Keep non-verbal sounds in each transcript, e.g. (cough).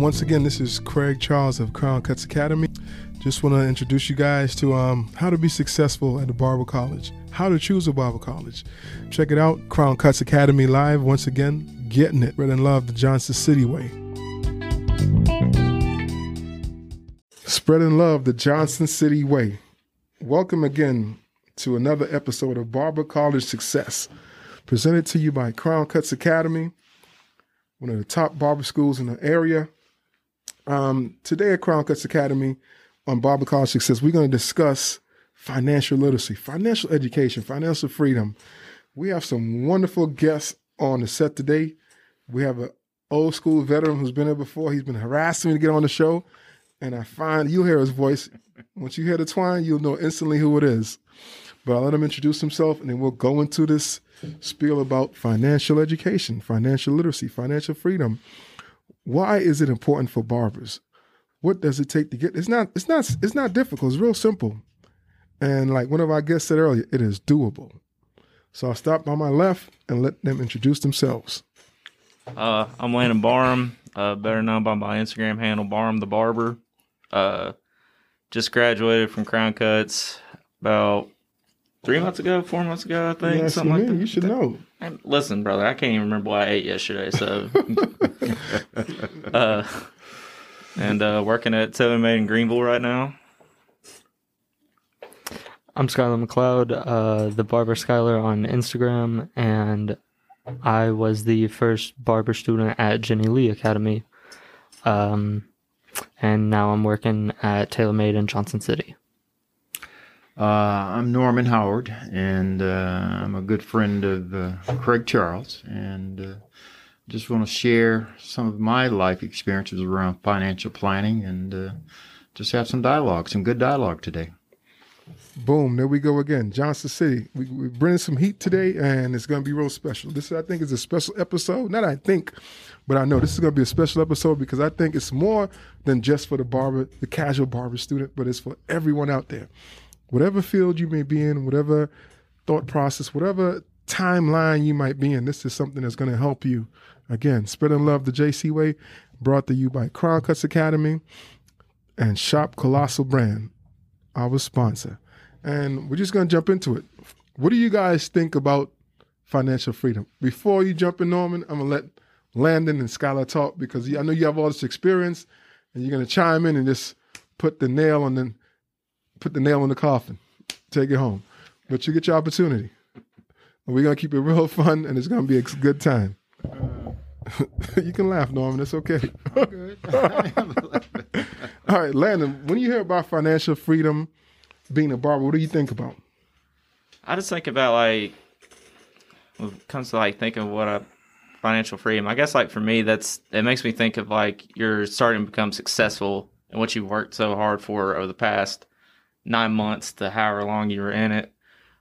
Once again, this is Craig Charles of Crown Cuts Academy. Just want to introduce you guys to um, how to be successful at the Barber College, how to choose a Barber College. Check it out, Crown Cuts Academy live. Once again, getting it. Red and love the Johnson City way. Spreading love the Johnson City way. Welcome again to another episode of Barber College Success, presented to you by Crown Cuts Academy, one of the top barber schools in the area. Um, today at Crown Cuts Academy on Barber College Success, we're going to discuss financial literacy, financial education, financial freedom. We have some wonderful guests on the set today. We have an old school veteran who's been here before. He's been harassing me to get on the show. And I find you'll hear his voice. Once you hear the twine, you'll know instantly who it is. But I'll let him introduce himself and then we'll go into this spiel about financial education, financial literacy, financial freedom. Why is it important for barbers? What does it take to get? It's not. It's not. It's not difficult. It's real simple. And like one of our guests said earlier, it is doable. So I'll stop by my left and let them introduce themselves. Uh, I'm Landon Barham, uh, better known by my Instagram handle, Barham the Barber. Uh, just graduated from Crown Cuts about three months ago, four months ago, I think. Yeah, something like that. You should know. And listen, brother, I can't even remember what I ate yesterday. So, (laughs) uh, and uh, working at Taylor Made in Greenville right now. I'm Skylar McLeod, uh, the Barber Skylar on Instagram, and I was the first barber student at Jenny Lee Academy. Um, and now I'm working at TaylorMade in Johnson City. Uh, I'm Norman Howard, and uh, I'm a good friend of uh, Craig Charles, and uh, just want to share some of my life experiences around financial planning and uh, just have some dialogue, some good dialogue today. Boom, there we go again. Johnson City. We, we're bringing some heat today, and it's going to be real special. This, I think, is a special episode. Not I think, but I know this is going to be a special episode because I think it's more than just for the barber, the casual barber student, but it's for everyone out there. Whatever field you may be in, whatever thought process, whatever timeline you might be in, this is something that's going to help you. Again, spreading love the JC way, brought to you by Crown Cuts Academy and Shop Colossal Brand, our sponsor and we're just going to jump into it. What do you guys think about financial freedom? Before you jump in, Norman, I'm going to let Landon and Skylar talk because I know you have all this experience, and you're going to chime in and just put the nail on the put the nail in the coffin, take it home. But you get your opportunity. And we're to keep it real fun, and it's to be a good time. (laughs) you can laugh, Norman. It's okay. (laughs) all right, Landon. When you hear about financial freedom being a barber, what do you think about? I just think about like when it comes to like thinking of what a financial freedom. I guess like for me, that's it makes me think of like you're starting to become successful and what you've worked so hard for over the past nine months to however long you were in it.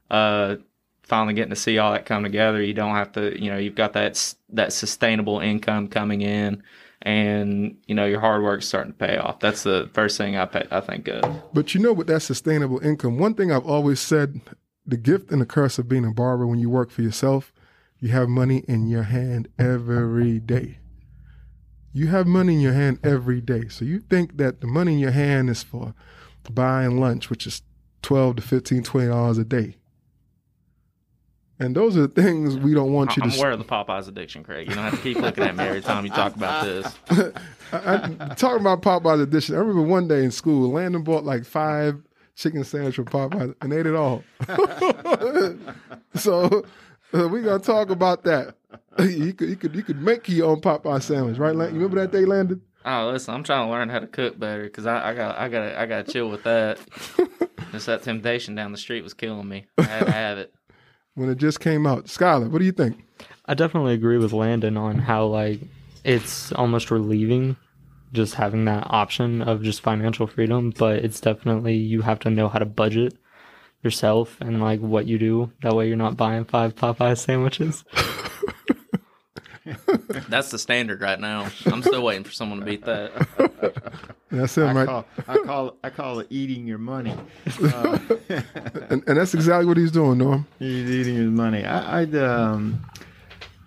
Uh, finally getting to see all that come together. You don't have to, you know, you've got that that sustainable income coming in and you know your hard work's starting to pay off. That's the first thing I pay, I think of. But you know, with that sustainable income, one thing I've always said: the gift and the curse of being a barber when you work for yourself, you have money in your hand every day. You have money in your hand every day. So you think that the money in your hand is for buying lunch, which is twelve to 15 20 dollars a day. And those are the things we don't want you to. I'm to. aware of the Popeyes addiction, Craig. You don't have to keep looking at me every time you talk about this. (laughs) I, I, talking about Popeyes addiction, I remember one day in school, Landon bought like five chicken sandwiches from Popeyes and ate it all. (laughs) so uh, we're gonna talk about that. (laughs) you could you could you could make your own Popeye sandwich, right? Landon? You remember that day, Landon? Oh, listen, I'm trying to learn how to cook better because I, I got I got I got to chill with that. (laughs) Just that temptation down the street was killing me. I had to have it. (laughs) When it just came out, Skylar, what do you think? I definitely agree with Landon on how like it's almost relieving just having that option of just financial freedom, but it's definitely you have to know how to budget yourself and like what you do. That way you're not buying five Popeye sandwiches. (laughs) (laughs) That's the standard right now. I'm still waiting for someone to beat that. (laughs) That's him, I right? call, I call I call it eating your money. Uh, (laughs) And, and that's exactly what he's doing, Norm. he's eating his money. I, I'd um,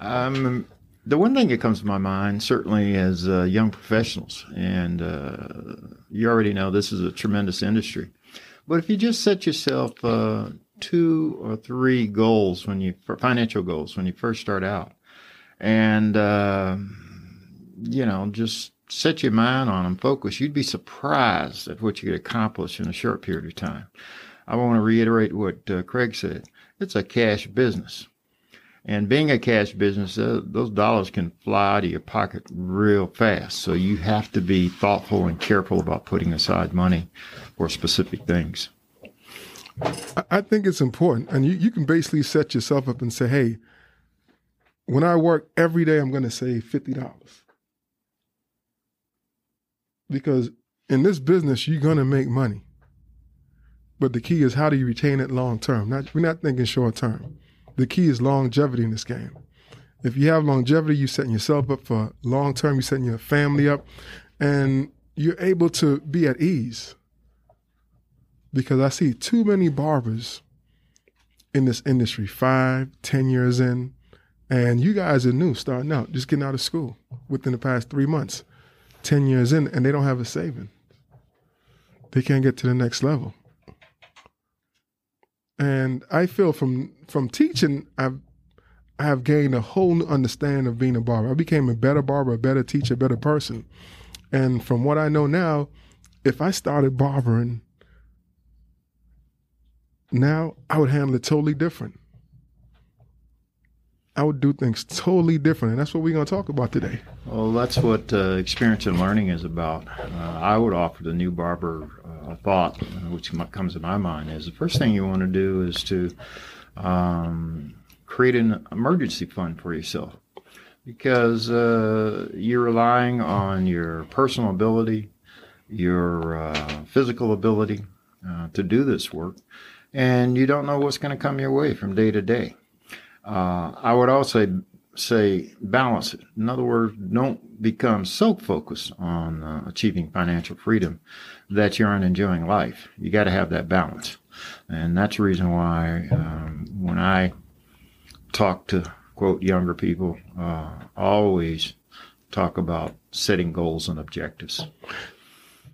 I'm the one thing that comes to my mind, certainly as uh, young professionals, and uh, you already know this is a tremendous industry, but if you just set yourself uh, two or three goals when you financial goals when you first start out, and uh, you know just set your mind on them, focus, you'd be surprised at what you could accomplish in a short period of time. I want to reiterate what uh, Craig said. It's a cash business. And being a cash business, uh, those dollars can fly out of your pocket real fast. So you have to be thoughtful and careful about putting aside money for specific things. I think it's important. And you, you can basically set yourself up and say, hey, when I work every day, I'm going to save $50. Because in this business, you're going to make money. But the key is how do you retain it long term? Not, we're not thinking short term. The key is longevity in this game. If you have longevity, you're setting yourself up for long term, you're setting your family up, and you're able to be at ease. Because I see too many barbers in this industry, five, ten years in, and you guys are new, starting out, just getting out of school within the past three months, 10 years in, and they don't have a saving. They can't get to the next level. And I feel from from teaching, I've I have gained a whole new understanding of being a barber. I became a better barber, a better teacher, a better person. And from what I know now, if I started barbering now, I would handle it totally different. I would do things totally different, and that's what we're going to talk about today. Well, that's what uh, experience and learning is about. Uh, I would offer the new barber uh, a thought, uh, which comes to my mind, is the first thing you want to do is to um, create an emergency fund for yourself, because uh, you're relying on your personal ability, your uh, physical ability to do this work, and you don't know what's going to come your way from day to day. Uh, I would also say balance it. In other words, don't become so focused on uh, achieving financial freedom that you aren't enjoying life. You got to have that balance. And that's the reason why um, when I talk to, quote, younger people, uh, always talk about setting goals and objectives.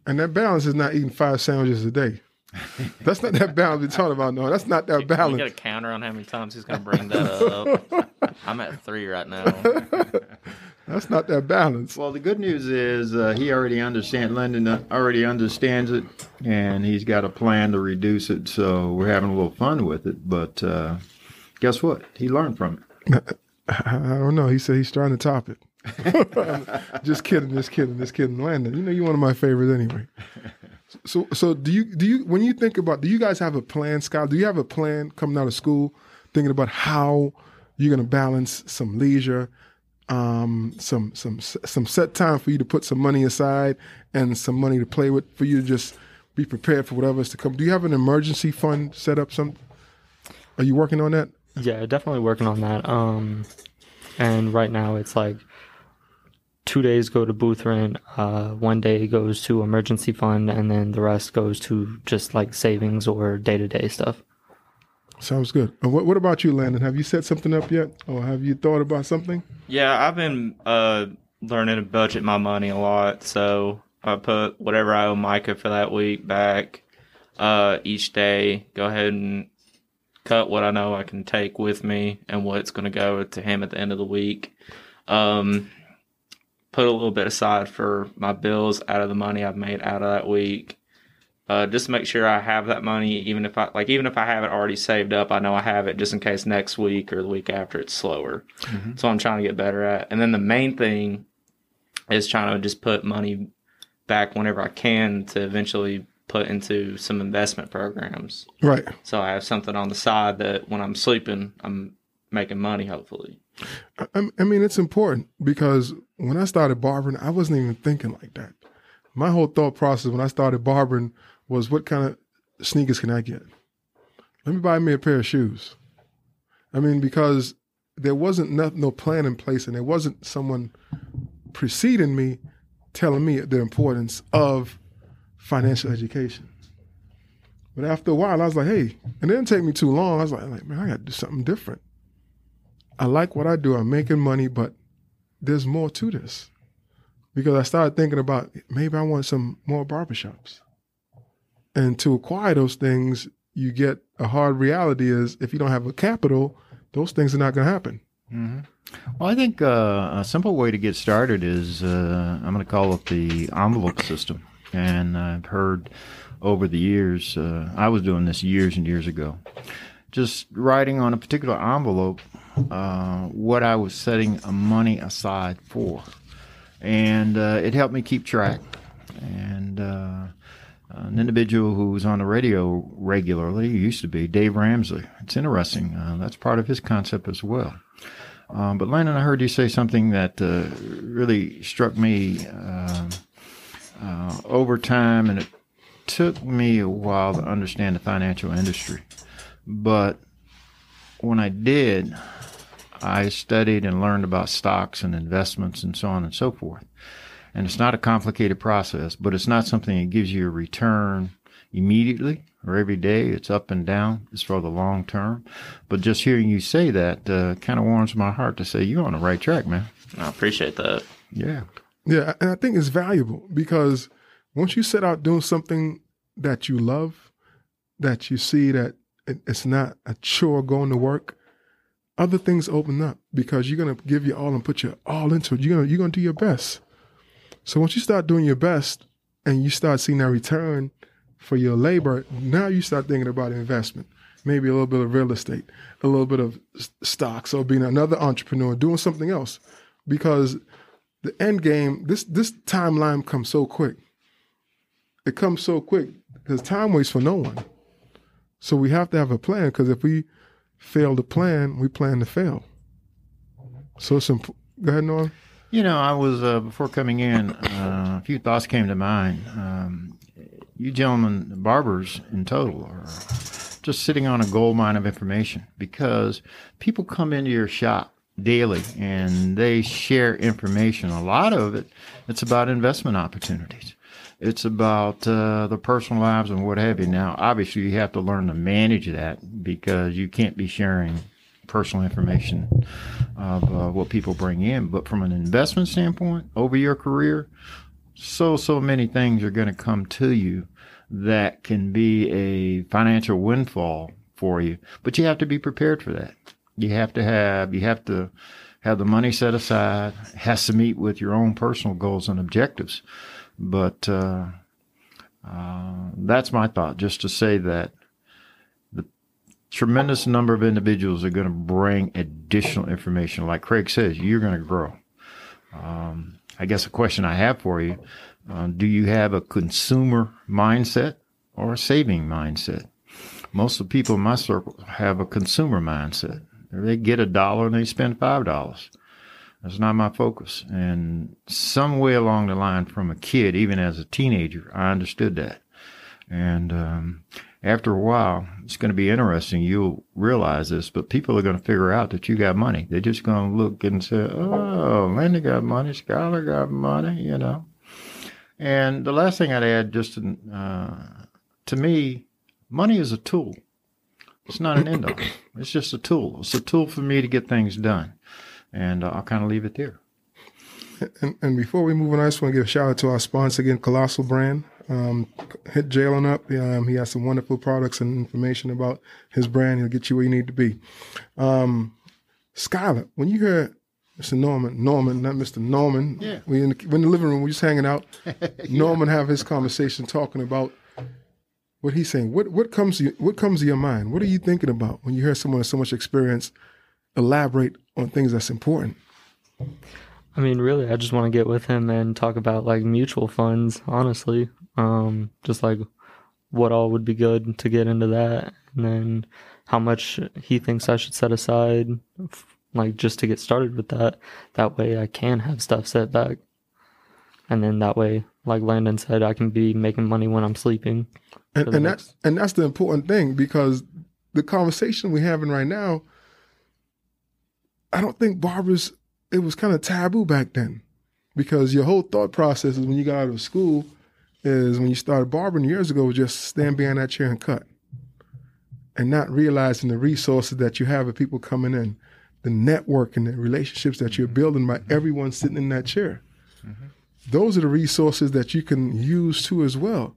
And that balance is not eating five sandwiches a day. That's not that balance we're talking about. No, that's not that balance. You got a counter on how many times he's going to bring that up. (laughs) I'm at three right now. (laughs) That's not that balance. Well, the good news is uh, he already understands. Landon already understands it, and he's got a plan to reduce it. So we're having a little fun with it. But uh, guess what? He learned from it. (laughs) I don't know. He said he's trying to top it. just kidding, just kidding, just kidding. Landon, you know you're one of my favorites anyway. So, so do you do you when you think about do you guys have a plan, Scott? Do you have a plan coming out of school, thinking about how you're going to balance some leisure, um, some some some set time for you to put some money aside and some money to play with for you to just be prepared for whatever's to come. Do you have an emergency fund set up? Some are you working on that? Yeah, definitely working on that. Um, and right now it's like two days go to booth rent, uh, one day goes to emergency fund, and then the rest goes to just like savings or day to day stuff. Sounds good. What, what about you, Landon? Have you set something up yet, or have you thought about something? Yeah, I've been uh, learning to budget my money a lot. So I put whatever I owe Micah for that week back uh, each day. Go ahead and cut what I know I can take with me and what's going to go to him at the end of the week. Um, put a little bit aside for my bills out of the money I've made out of that week. Uh, just make sure I have that money, even if I like, even if I have it already saved up, I know I have it just in case next week or the week after it's slower. Mm-hmm. So I'm trying to get better at. And then the main thing is trying to just put money back whenever I can to eventually put into some investment programs. Right. So I have something on the side that when I'm sleeping, I'm making money. Hopefully. I, I mean, it's important because when I started barbering, I wasn't even thinking like that. My whole thought process when I started barbering was, what kind of sneakers can I get? Let me buy me a pair of shoes. I mean, because there wasn't no, no plan in place, and there wasn't someone preceding me telling me the importance of financial education. But after a while, I was like, hey, and it didn't take me too long. I was like, man, I got to do something different. I like what I do. I'm making money, but there's more to this because I started thinking about maybe I want some more barbershops. And to acquire those things, you get a hard reality is if you don't have a capital, those things are not going to happen. Mm-hmm. Well, I think uh, a simple way to get started is uh, I'm going to call it the envelope system. And I've heard over the years, uh, I was doing this years and years ago, just writing on a particular envelope uh, what I was setting money aside for. And uh, it helped me keep track. And uh, an individual who was on the radio regularly used to be Dave Ramsey. It's interesting. Uh, that's part of his concept as well. Um, but Landon, I heard you say something that uh, really struck me over time, and it took me a while to understand the financial industry. But when I did, I studied and learned about stocks and investments and so on and so forth. And it's not a complicated process, but it's not something that gives you a return immediately or every day. It's up and down. It's for the long term. But just hearing you say that uh, kind of warms my heart to say you're on the right track, man. I appreciate that. Yeah. Yeah, and I think it's valuable because once you set out doing something that you love, that you see that it's not a chore going to work, other things open up because you're gonna give your all and put your all into it. You're gonna you're gonna do your best. So once you start doing your best and you start seeing that return for your labor, now you start thinking about investment. Maybe a little bit of real estate, a little bit of stocks, or being another entrepreneur, doing something else. Because the end game, this this timeline comes so quick. It comes so quick because time waits for no one. So we have to have a plan because if we fail to plan, we plan to fail. So it's imp- go ahead, Norm. You know, I was uh, before coming in. Uh, a few thoughts came to mind. Um, you gentlemen, barbers in total, are just sitting on a gold mine of information because people come into your shop daily and they share information. A lot of it, it's about investment opportunities. It's about uh, the personal lives and what have you. Now, obviously, you have to learn to manage that because you can't be sharing personal information of uh, what people bring in. But from an investment standpoint, over your career, so, so many things are going to come to you that can be a financial windfall for you. But you have to be prepared for that. You have to have, you have to have the money set aside, has to meet with your own personal goals and objectives. But uh, uh, that's my thought, just to say that the tremendous number of individuals are going to bring additional information. Like Craig says, you're going to grow. Um, I guess a question I have for you uh, do you have a consumer mindset or a saving mindset? Most of the people in my circle have a consumer mindset. They get a dollar and they spend five dollars. That's not my focus. And some way along the line, from a kid, even as a teenager, I understood that. And um, after a while, it's going to be interesting. You'll realize this, but people are going to figure out that you got money. They're just going to look and say, "Oh, Linda got money, Skylar got money," you know. And the last thing I'd add, just uh, to me, money is a tool. It's not an end all. It's just a tool. It's a tool for me to get things done. And uh, I'll kind of leave it there. And, and, before we move on, I just want to give a shout out to our sponsor again, Colossal Brand. Um, hit Jalen up. Um, he has some wonderful products and information about his brand. He'll get you where you need to be. Um, Skylar, when you hear Mr. Norman, Norman, not Mr. Norman. Yeah. We in the, in the living room, we're just hanging out. (laughs) yeah. Norman have his conversation talking about what he's saying. What what comes to you, what comes to your mind? What are you thinking about when you hear someone with so much experience elaborate on things that's important? I mean, really, I just want to get with him and talk about like mutual funds. Honestly, um, just like what all would be good to get into that, and then how much he thinks I should set aside like just to get started with that. That way I can have stuff set back. And then that way, like Landon said, I can be making money when I'm sleeping. And, and that's and that's the important thing because the conversation we're having right now, I don't think barbers it was kind of taboo back then. Because your whole thought process is when you got out of school is when you started barbering years ago, was just stand behind that chair and cut. And not realizing the resources that you have of people coming in the network and the relationships that you're building by mm-hmm. everyone sitting in that chair. Mm-hmm. Those are the resources that you can use too as well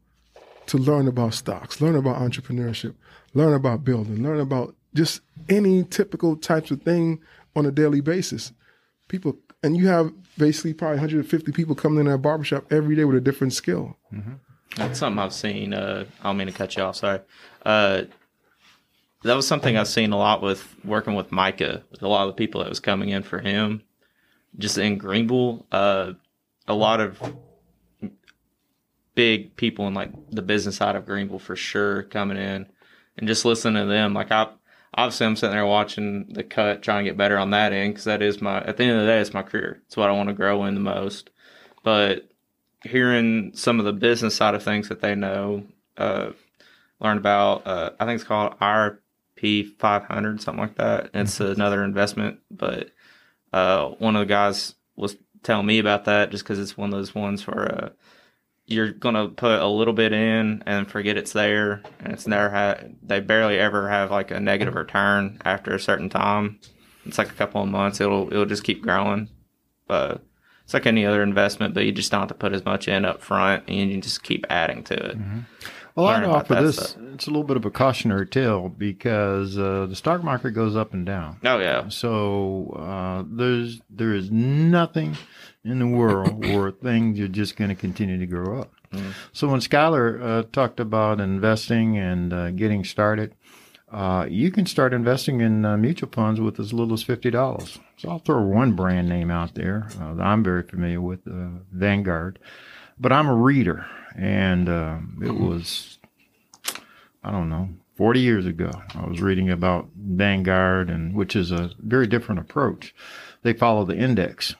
to learn about stocks, learn about entrepreneurship, learn about building, learn about just any typical types of thing on a daily basis. People, and you have basically probably 150 people coming in at that barbershop every day with a different skill. That's something I've seen. Uh, I don't mean to cut you off. Sorry. Uh, that was something I've seen a lot with working with Micah. With a lot of the people that was coming in for him, just in Greenville. Uh, a lot of big people in like the business side of Greenville for sure coming in, and just listening to them. Like I, obviously, I'm sitting there watching the cut, trying to get better on that end because that is my. At the end of the day, it's my career. It's what I want to grow in the most. But hearing some of the business side of things that they know, uh, learn about. Uh, I think it's called RP 500, something like that. It's another investment, but uh, one of the guys was telling me about that just because it's one of those ones where uh, you're gonna put a little bit in and forget it's there, and it's never had. They barely ever have like a negative return after a certain time. It's like a couple of months. It'll it'll just keep growing, but it's like any other investment, but you just don't have to put as much in up front, and you just keep adding to it. Mm-hmm. Well, I'd offer this. stuff. It's a little bit of a cautionary tale because uh, the stock market goes up and down. Oh yeah, So uh, there's there is nothing in the world (coughs) where things are just going to continue to grow up. So when Skylar uh, talked about investing and uh, getting started, uh, you can start investing in uh, mutual funds with as little as fifty dollars. So I'll throw one brand name out there uh, that I'm very familiar with, uh, Vanguard. But I'm a reader, and um it was I don't know, 40 years ago. I was reading about Vanguard, and which is a very different approach. They follow the index.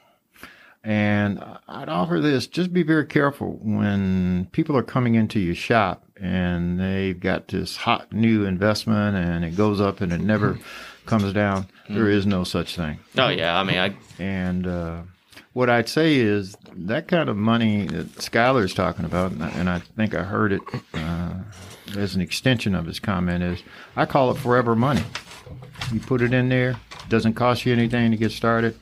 And I'd offer this just be very careful when people are coming into your shop and they've got this hot new investment and it goes up and it never (laughs) comes down. There is no such thing. oh yeah. I mean, I And uh, what I'd say is that kind of money that Skylar's talking about, and I, and I think I heard it uh, as an extension of his comment, is I call it forever money. You put it in there, doesn't cost you anything to get started.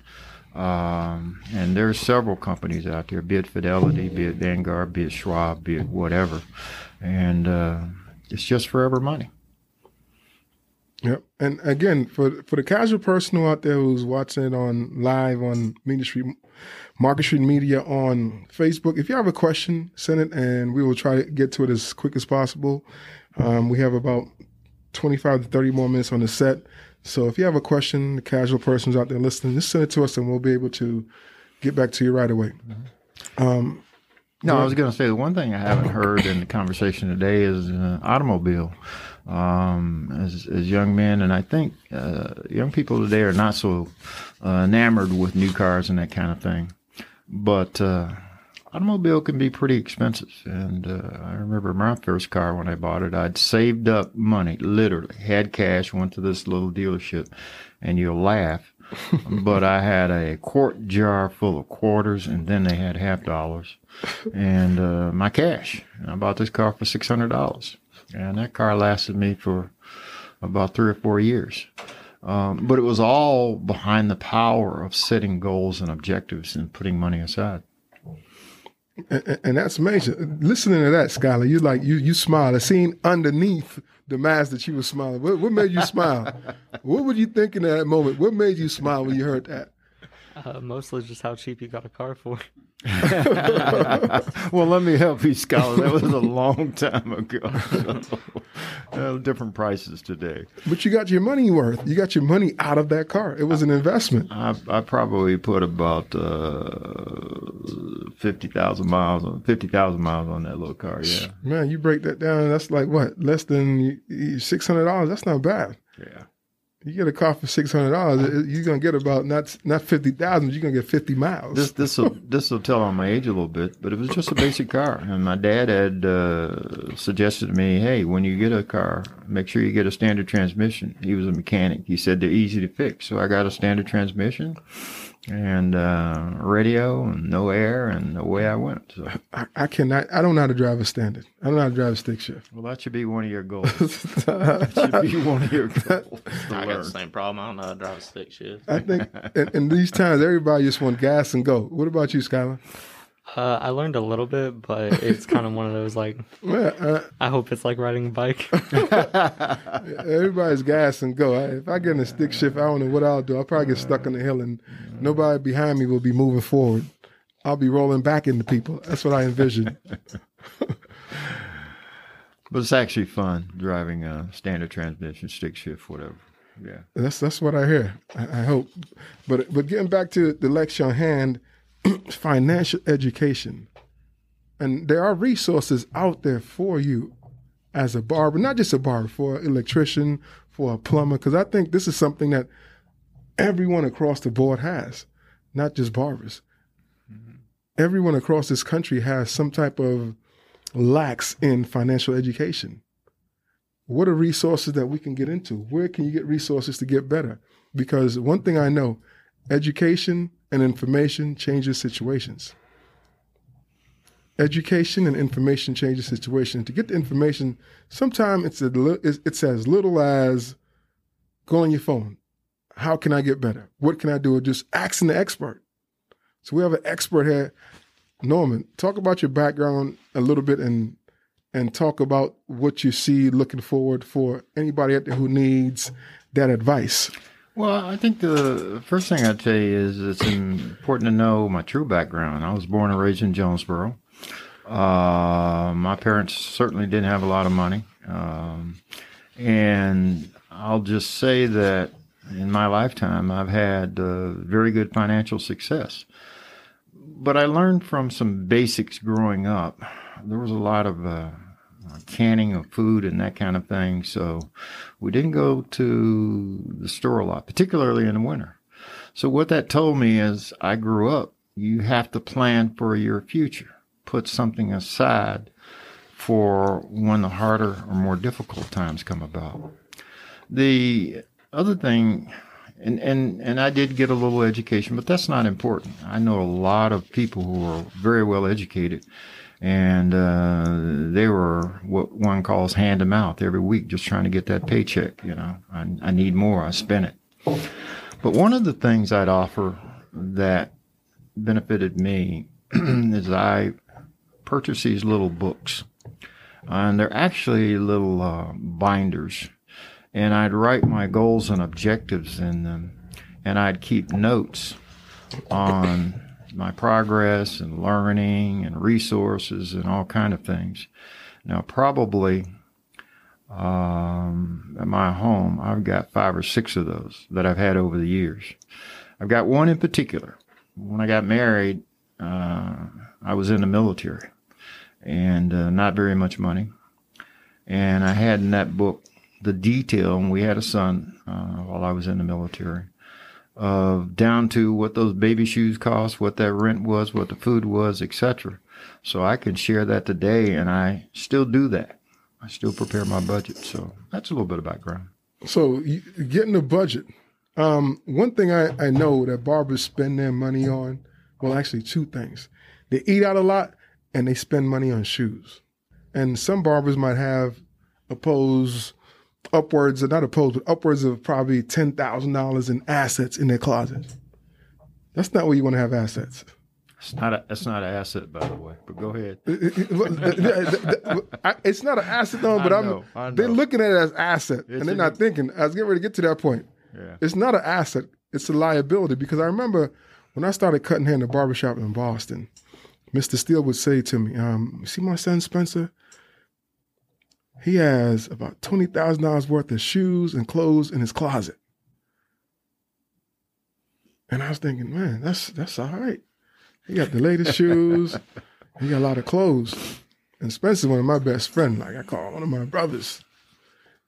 Um, and there's several companies out there, be it Fidelity, be it Vanguard, be it Schwab, be it whatever. And uh, it's just forever money. Yep. And again, for for the casual person out there who's watching it on live on Media Street, Market Street Media on Facebook, if you have a question, send it, and we will try to get to it as quick as possible. Um, we have about twenty five to thirty more minutes on the set, so if you have a question, the casual person's out there listening, just send it to us, and we'll be able to get back to you right away. Um, No, I was going to say the one thing I haven't heard in the conversation today is uh, automobile. Um, as, as young men, and I think uh, young people today are not so uh, enamored with new cars and that kind of thing. But uh, automobile can be pretty expensive. And uh, I remember my first car when I bought it, I'd saved up money, literally had cash, went to this little dealership, and you'll laugh. (laughs) but I had a quart jar full of quarters, and then they had half dollars, and uh, my cash. And I bought this car for six hundred dollars, and that car lasted me for about three or four years. Um, but it was all behind the power of setting goals and objectives and putting money aside. and, and that's major. Listening to that, Skylar, you like you you smile. I seen underneath the mask that you were smiling. What, what made you smile? (laughs) what were you thinking at that moment? What made you smile when you heard that? Uh, mostly just how cheap you got a car for. (laughs) well, let me help you, Skylar. That was a (laughs) long time ago. So, (laughs) uh, different prices today. But you got your money worth. You got your money out of that car. It was an investment. I, I probably put about uh, fifty thousand miles on fifty thousand miles on that little car. Yeah, Man, you break that down. That's like what less than six hundred dollars. That's not bad. yeah. You get a car for six hundred dollars. You're gonna get about not not fifty thousand. You're gonna get fifty miles. This this will this will tell on my age a little bit, but it was just a basic car, and my dad had uh, suggested to me, "Hey, when you get a car, make sure you get a standard transmission." He was a mechanic. He said they're easy to fix, so I got a standard transmission, and uh, radio and no air, and away I went. So, I, I cannot. I don't know how to drive a standard. I don't know how to drive a stick shift. well, that should be one of your goals. (laughs) that should be one of your (laughs) goals. to I got the same problem. I don't know how to drive a stick shift. I think in, in these times, everybody just want gas and go. What about you, Skylar? Uh, I learned a little bit, but it's kind of one of those like (laughs) Yeah, uh, I hope it's like riding a bike. (laughs) everybody's gas and go. I, if I get in a stick shift, I don't know what I'll do. I'll probably get stuck on the hill, and nobody behind me will be moving forward. I'll be rolling back into people. That's what I envision. (laughs) But it's actually fun driving a standard transmission, stick shift, whatever. Yeah. That's that's what I hear. I, I hope. But but getting back to the lecture on hand, (clears throat) financial education, and there are resources out there for you as a barber, not just a barber, for an electrician, for a plumber, because I think this is something that everyone across the board has, not just barbers. Mm-hmm. Everyone across this country has some type of lacks in financial education what are resources that we can get into? Where can you get resources to get better? Because one thing I know, education and information changes situations. Education and information changes situations. To get the information, sometimes it's, it's as little as go on your phone. How can I get better? What can I do? Just asking the expert. So we have an expert here. Norman, talk about your background a little bit and and talk about what you see looking forward for anybody out there who needs that advice. Well, I think the first thing I'd say is it's important to know my true background. I was born and raised in Jonesboro. Uh, my parents certainly didn't have a lot of money. Um, and I'll just say that in my lifetime, I've had uh, very good financial success. But I learned from some basics growing up. There was a lot of uh, Uh, canning of food and that kind of thing. So we didn't go to the store a lot, particularly in the winter. So what that told me is I grew up, you have to plan for your future, put something aside for when the harder or more difficult times come about. The other thing, and, and, and I did get a little education, but that's not important. I know a lot of people who are very well educated and uh, they were what one calls hand to mouth every week, just trying to get that paycheck. You know, I, I need more, I spend it. But one of the things I'd offer that benefited me (clears throat) is I purchased these little books, and they're actually little uh, binders, and I'd write my goals and objectives in them, and I'd keep notes on my progress and learning and resources and all kind of things. Now, probably um, at my home, I've got five or six of those that I've had over the years. I've got one in particular. When I got married, uh, I was in the military and uh, not very much money. And I had in that book the detail, and we had a son uh, while I was in the military of down to what those baby shoes cost, what that rent was, what the food was, etc. So I can share that today, and I still do that. I still prepare my budget. So that's a little bit of background. So getting a budget. Um, one thing I, I know that barbers spend their money on, well, actually two things. They eat out a lot and they spend money on shoes. And some barbers might have opposed upwards, not opposed, but upwards of probably ten thousand dollars in assets in their closet. That's not where you want to have assets. It's not a, it's not an asset, by the way. But go ahead. (laughs) it's not an asset though, but I I'm know, they're looking at it as asset, It's and they're not thinking. I was getting ready to get to that point. Yeah. It's not an asset; it's a liability. Because I remember when I started cutting hair in the barbershop in Boston, Mr. Steele would say to me, um, "See my son Spencer? He has about twenty thousand dollars worth of shoes and clothes in his closet." And I was thinking, man, that's that's all right. He got the latest shoes. He got a lot of clothes. And Spencer's one of my best friends. Like I call one of my brothers.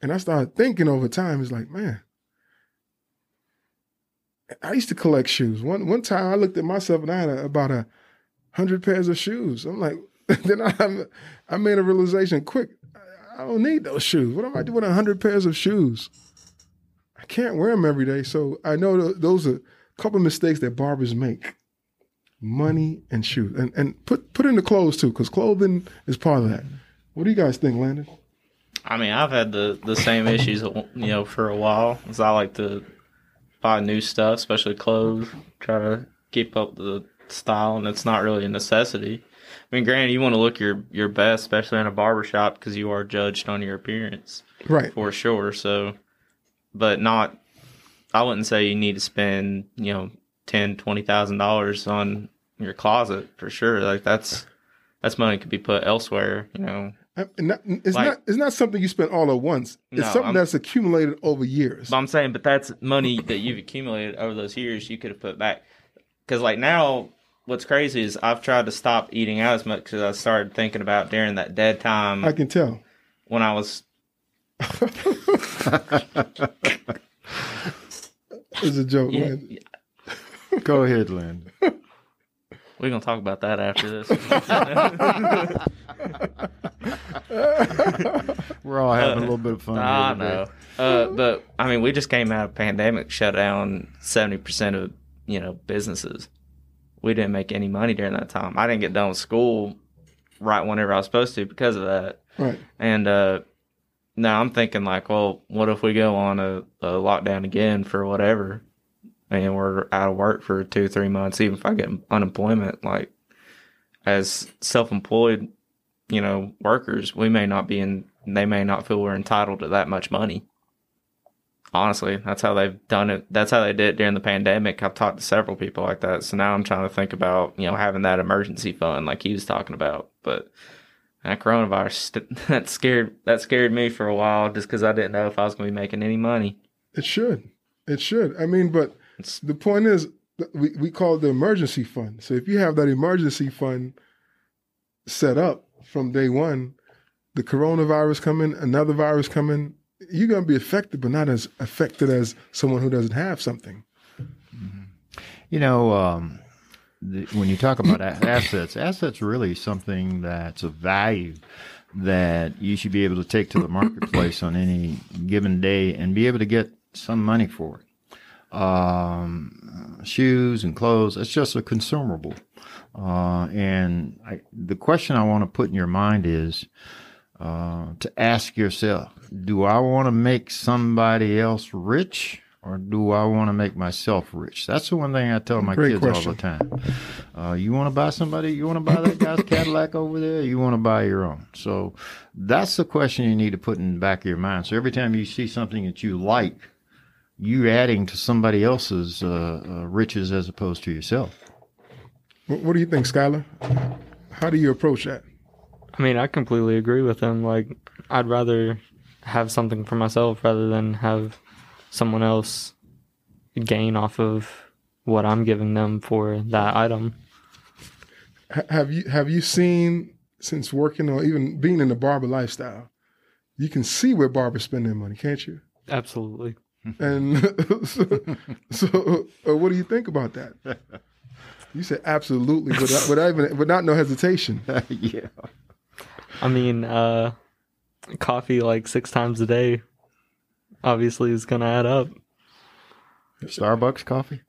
And I started thinking over time, it's like, man, I used to collect shoes. One one time I looked at myself and I had a, about a hundred pairs of shoes. I'm like, (laughs) then I, I made a realization quick. I don't need those shoes. What am I doing hundred pairs of shoes? I can't wear them every day. So I know those are a couple of mistakes that barbers make: money and shoes, and and put put in the clothes too, because clothing is part of that. What do you guys think, Landon? I mean, I've had the the same issues, you know, for a while. Cause I like to buy new stuff, especially clothes. Try to keep up the style, and it's not really a necessity. I mean, granted, you want to look your your best, especially in a barber shop, because you are judged on your appearance Right. for sure. So, but not. I wouldn't say you need to spend you know ten, twenty thousand dollars on your closet for sure. Like that's that's money could be put elsewhere. You know, uh, and not- it's Like- not it's not something you spend all at once. It's No, something I'm- that's accumulated over years. But I'm saying, but that's money that you've accumulated over those years. You could have put back. Because like now, what's crazy is I've tried to stop eating out as much because I started thinking about during that dead time I can tell. when I was. (laughs) It's a joke, Yeah, man. (laughs) Go ahead, Landon. we're gonna talk about that after this. (laughs) We're all having a little bit of fun. I here know. Uh, but I mean, we just came out of pandemic, shut down seventy percent of you know businesses. We didn't make any money during that time. I didn't get done with school right whenever I was supposed to because of that. Right. And uh, now I'm thinking like, well, what if we go on a, a lockdown again for whatever, and we're out of work for two, three months, even if I get unemployment, like as self-employed, you know, workers, we may not be in, they may not feel we're entitled to that much money. Honestly, that's how they've done it. That's how they did it during the pandemic. I've talked to several people like that. So now I'm trying to think about, you know, having that emergency fund like he was talking about. But that coronavirus (laughs) that scared that scared me for a while just because I didn't know if I was going to be making any money. It should. It should. I mean, but It's- the point is, we, we call it the emergency fund. So if you have that emergency fund set up from day one, the coronavirus coming, another virus coming, you're going to be affected, but not as affected as someone who doesn't have something. You know, um, the, when you talk about assets, assets really something that's of value that you should be able to take to the marketplace on any given day and be able to get some money for it. Um, shoes and clothes, it's just a consumable. Uh, and I, the question I want to put in your mind is uh, to ask yourself, do I want to make somebody else rich or do I want to make myself rich? That's the one thing I tell my Great kids question. all the time. Uh, you want to buy somebody, you want to buy that guy's Cadillac over there, you want to buy your own. So that's the question you need to put in the back of your mind. So every time you see something that you like, you're adding to somebody else's uh, uh, riches as opposed to yourself. What, what do you think, Skylar? How do you approach that? I mean, I completely agree with him. Like, I'd rather have something for myself rather than have someone else gain off of what I'm giving them for that item. Have you have you seen since working or even being in the barber lifestyle? You can see where barbers spend their money, can't you? Absolutely. (laughs) And so, so uh, what do you think about that? (laughs) You said absolutely, without, without even without no hesitation. (laughs) yeah. I mean, uh, coffee like six times a day obviously is going to add up. Starbucks coffee?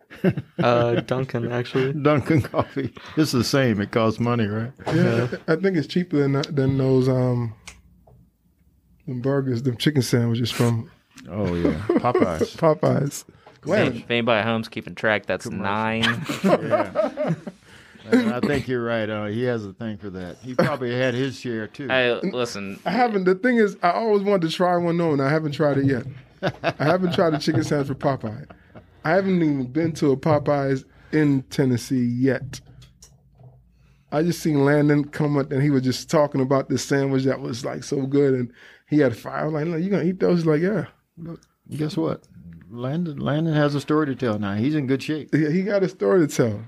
Uh, (laughs) Dunkin', actually. Dunkin' coffee. It's the same. It costs money, right? Yeah, I think it's cheaper than than those um, them burgers, them chicken sandwiches from Oh yeah, Popeyes. (laughs) Popeyes. If, if anybody at home's keeping track, that's nine. (laughs) yeah. And I think you're right. Uh, he has a thing for that. He probably had his share too. hey, listen, I haven't. The thing is, I always wanted to try one though, and I haven't tried it yet. I haven't tried the chicken sandwich for Popeye. I haven't even been to a Popeyes in Tennessee yet. I just seen Landon come up and he was just talking about this sandwich that was like so good, and he had fire. I'm like, "Look, you gonna eat those? He's like, yeah. Look, Guess what? Landon Landon has a story to tell now. He's in good shape. Yeah, he got a story to tell.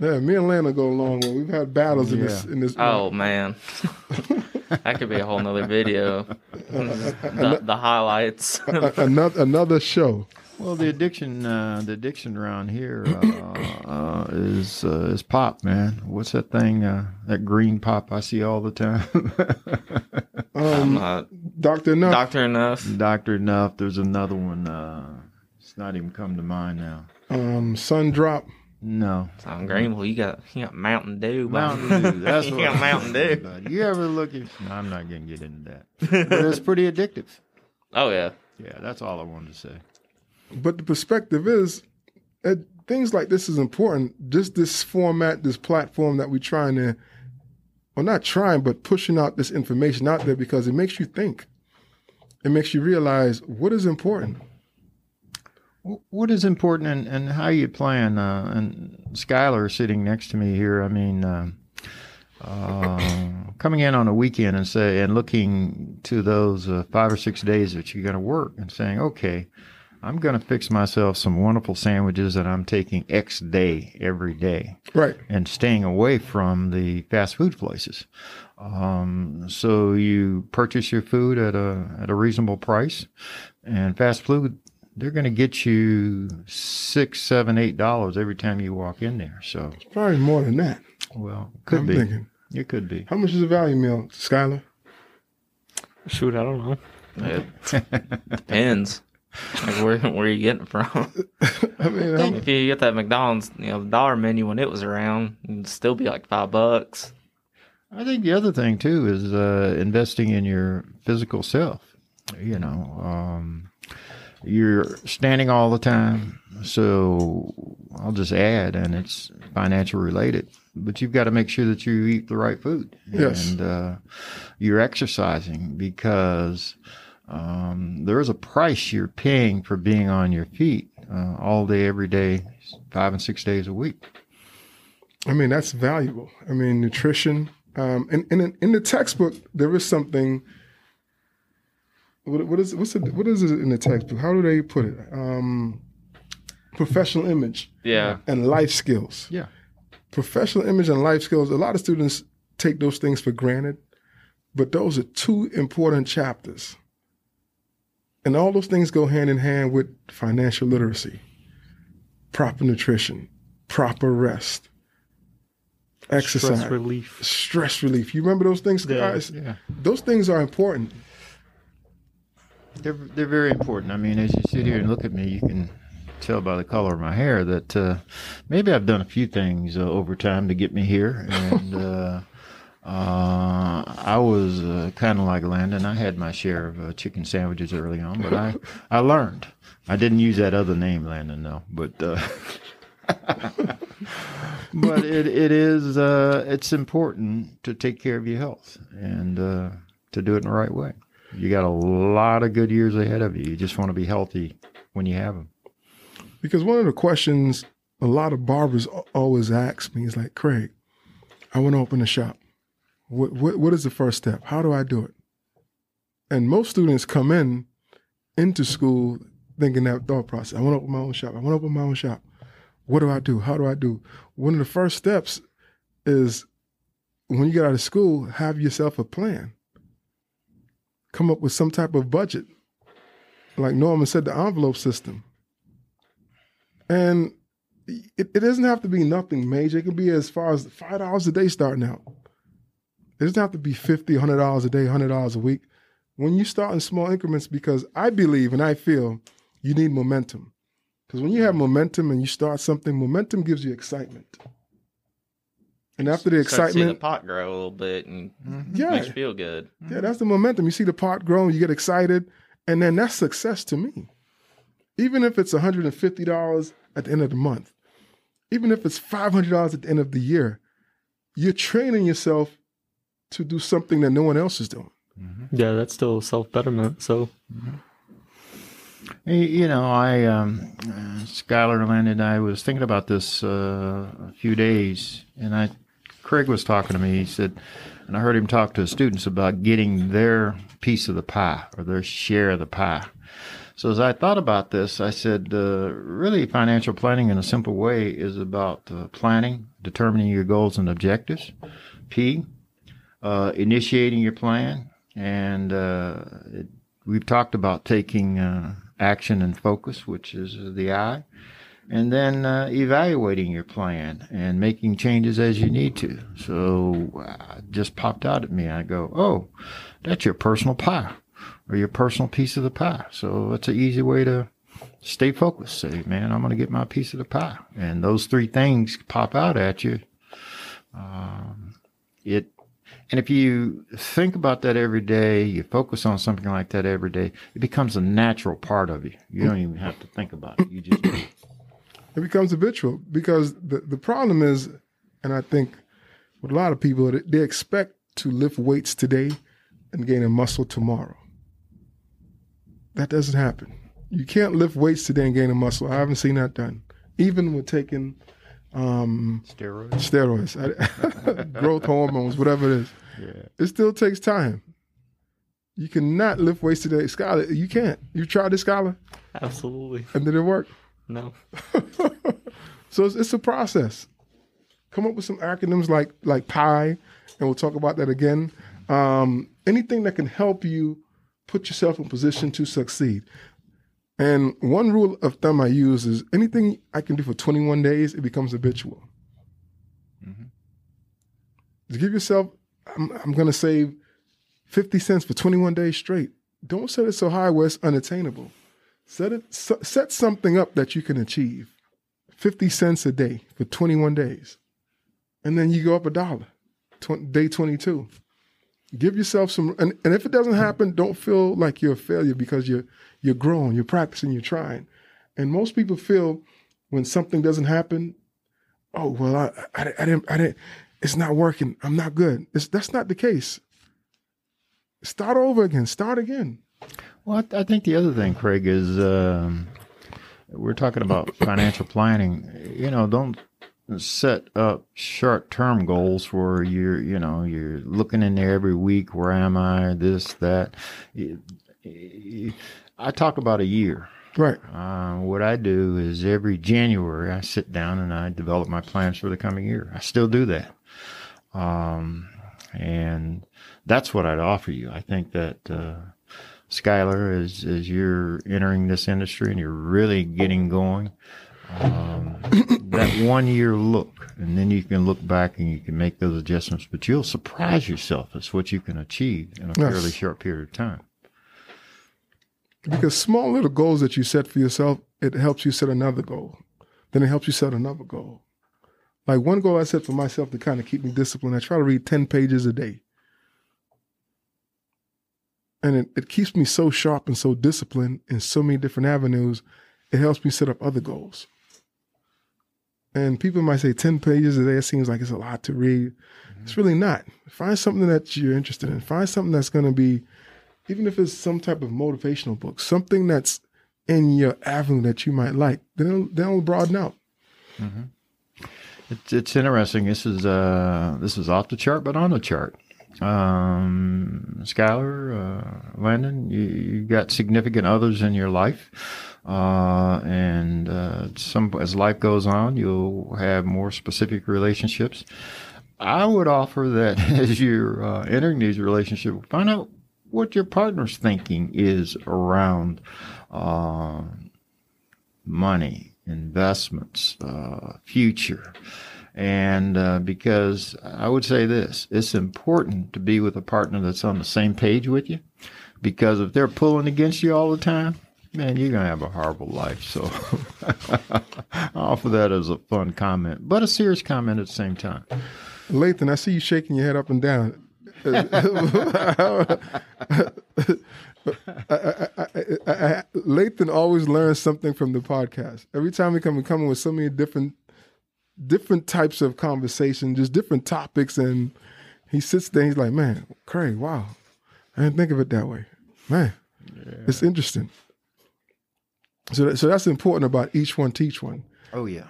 Yeah, me and Lana go a long way. We've had battles in this. In this. oh man, (laughs) that could be a whole nother video. the, the highlights. (laughs) Another another show. Well, the addiction, uh, the addiction around here uh, uh, is uh, is pop, man. What's that thing? Uh, that green pop I see all the time. (laughs) Um, Doctor Enuf. Doctor Enuf. Doctor Enuf. There's another one. Uh, it's not even come to mind now. Um, sun drop. No. So in Greenville, you got you got Mountain Dew. bud. Mountain (laughs) Dew. That's you what got Mountain Dew. You ever look at? No, I'm not gonna get into that. (laughs) But it's pretty addictive. Oh yeah. Yeah, that's all I wanted to say. But the perspective is, uh, things like this is important. Just this format, this platform that we're trying to, well, not trying, but pushing out this information out there because it makes you think. It makes you realize what is important. Wh- What is important and, and how you plan? Uh, and Skylar sitting next to me here. I mean, um uh, coming in on a weekend and say and looking to those uh, five or six days that you're going to work and saying, okay, I'm going to fix myself some wonderful sandwiches that I'm taking X day every day. Right. and staying away from the fast food places. Um, so you purchase your food at a at a reasonable price, and fast food they're going to get you six, seven, eight dollars every time you walk in there. So Probably more than that. well, could I'm be. thinking. It could be. How much is a value meal, Skylar? Shoot, I don't know. It depends. Like where where you getting it from? (laughs) I mean, how, if you get that McDonald's, you know, the dollar menu when it was around, it'd still be like five bucks. I think the other thing too is uh, investing in your physical self. You know, um, you're standing all the time, so I'll just add, and it's financial related. But you've got to make sure that you eat the right food, Yes. and uh, you're exercising because um, there is a price you're paying for being on your feet uh, all day, every day, five and six days a week. I mean, that's valuable. I mean, nutrition. Um, and, and in the textbook, there is something. What, what is what's it, what is it in the textbook? How do they put it? Um, professional image Yeah. and life skills. Yeah. Professional image and life skills. A lot of students take those things for granted, but those are two important chapters. And all those things go hand in hand with financial literacy, proper nutrition, proper rest, exercise, Stress relief. stress relief. You remember those things, Yeah. guys? Yeah. Those things are important. They're they're very important. I mean, as you sit here and look at me, you can tell by the color of my hair that uh, maybe I've done a few things uh, over time to get me here. (laughs) And uh, uh, I was uh, kind of like Landon. I had my share of uh, chicken sandwiches early on, but I (laughs) I learned. I didn't use that other name, Landon, though. But uh, (laughs) but it it is uh, it's important to take care of your health and uh, to do it in the right way. You got a lot of good years ahead of you. You just want to be healthy when you have them. Because one of the questions a lot of barbers always ask me is like, Craig, I want to open a shop. What, what what is the first step? How do I do it? And most students come in into school thinking that thought process. I want to open my own shop. I want to open my own shop. What do I do? How do I do? One of the first steps is when you get out of school, have yourself a plan. Come up with some type of budget. Like Norman said, the envelope system. And it, it doesn't have to be nothing major. It can be as far as five dollars a day starting out. It doesn't have to be fifty, hundred dollars a day, hundred dollars a week. When you start in small increments, because I believe and I feel you need momentum. Because when you have momentum and you start something, momentum gives you excitement. And after the Start to see the pot grow a little bit and yeah, makes you feel good. yeah, that's the momentum. You see the pot growing, you get excited, and then that's success to me. Even if it's $150 at the end of the month, even if it's $500 at the end of the year, you're training yourself to do something that no one else is doing. Yeah, that's still self betterment. So Hey, You know, I, um, uh, Skylar and and I was thinking about this uh, a few days, and I, Craig was talking to me. He said, and I heard him talk to students about getting their piece of the pie or their share of the pie. So as I thought about this, I said, uh, really, financial planning in a simple way is about uh, planning, determining your goals and objectives. P, uh, initiating your plan, and uh, it, we've talked about taking uh, action and focus, which is the I, and then uh, evaluating your plan and making changes as you need to. So uh, just popped out at me. I go, oh, that's your personal pie or your personal piece of the pie. So it's an easy way to stay focused. Say, man, I'm going to get my piece of the pie. And those three things pop out at you. Um, it, and if you think about that every day, you focus on something like that every day, it becomes a natural part of you. You don't even have to think about it. You just it. Becomes habitual because the, the problem is, and I think with a lot of people, they expect to lift weights today and gain a muscle tomorrow. That doesn't happen. You can't lift weights today and gain a muscle. I haven't seen that done. Even with taking um, steroids. steroids, (laughs) growth hormones, whatever it is. Yeah. It still takes time. You cannot lift weights today. Skylar, you can't. You tried this, Skylar, Absolutely. and did it work? No. (laughs) so it's, it's a process. Come up with some acronyms like like PI, and we'll talk about that again. Um, anything that can help you put yourself in position to succeed. And one rule of thumb I use is anything I can do for 21 days, it becomes habitual. Just give yourself, I'm, I'm going to save 50 cents for 21 days straight. Don't set it so high where it's unattainable. Set it, set something up that you can achieve. 50 cents a day for 21 days. And then you go up a dollar, tw- day 22. Give yourself some, and, and if it doesn't happen, don't feel like you're a failure because you're, you're growing, you're practicing, you're trying. And most people feel when something doesn't happen, oh, well, I, I, I didn't, I didn't, it's not working. I'm not good. It's, that's not the case. Start over again. Start again. Well, I, I think the other thing, Craig, is um, we're talking about financial planning. You know, don't set up short-term goals where you're, you know, you're looking in there every week. Where am I? This, that. I talk about a year. Right. Uh, what I do is every January I sit down and I develop my plans for the coming year. I still do that. Um, and that's what I'd offer you. I think that, uh, Skylar, as, as you're entering this industry and you're really getting going, um, that one year look, and then you can look back and you can make those adjustments, but you'll surprise yourself as what you can achieve in a Yes. fairly short period of time. Because small little goals that you set for yourself, it helps you set another goal. Then it helps you set another goal. Like one goal I set for myself to kind of keep me disciplined, I try to read 10 pages a day. And it, it keeps me so sharp and so disciplined in so many different avenues. It helps me set up other goals. And people might say 10 pages a day, it seems like it's a lot to read. It's really not. Find something that you're interested in. Find something that's going to be even if it's some type of motivational book, something that's in your avenue that you might like, then it'll, then it'll broaden out. It's it's interesting. This is uh this is off the chart, but on the chart. Um, Skylar, uh, Landon, you, you got significant others in your life, uh, and uh, some as life goes on, you'll have more specific relationships. I would offer that (laughs) as you're uh, entering these relationships, find out what your partner's thinking is around uh, money, investments, uh, future. And uh, because I would say this, it's important to be with a partner that's on the same page with you. Because if they're pulling against you all the time, man, you're going to have a horrible life. So (laughs) I offer that as a fun comment, but a serious comment at the same time. Lathan, I see you shaking your head up and down. (laughs) (laughs) I, I, I, Lathan always learns something from the podcast. Every time we come, we come in with so many different, different types of conversation, just different topics, and he sits there. He's like, "Man, Craig, wow, I didn't think of it that way, man. It's interesting." So, that, so that's important about each one teach one. Oh, yeah.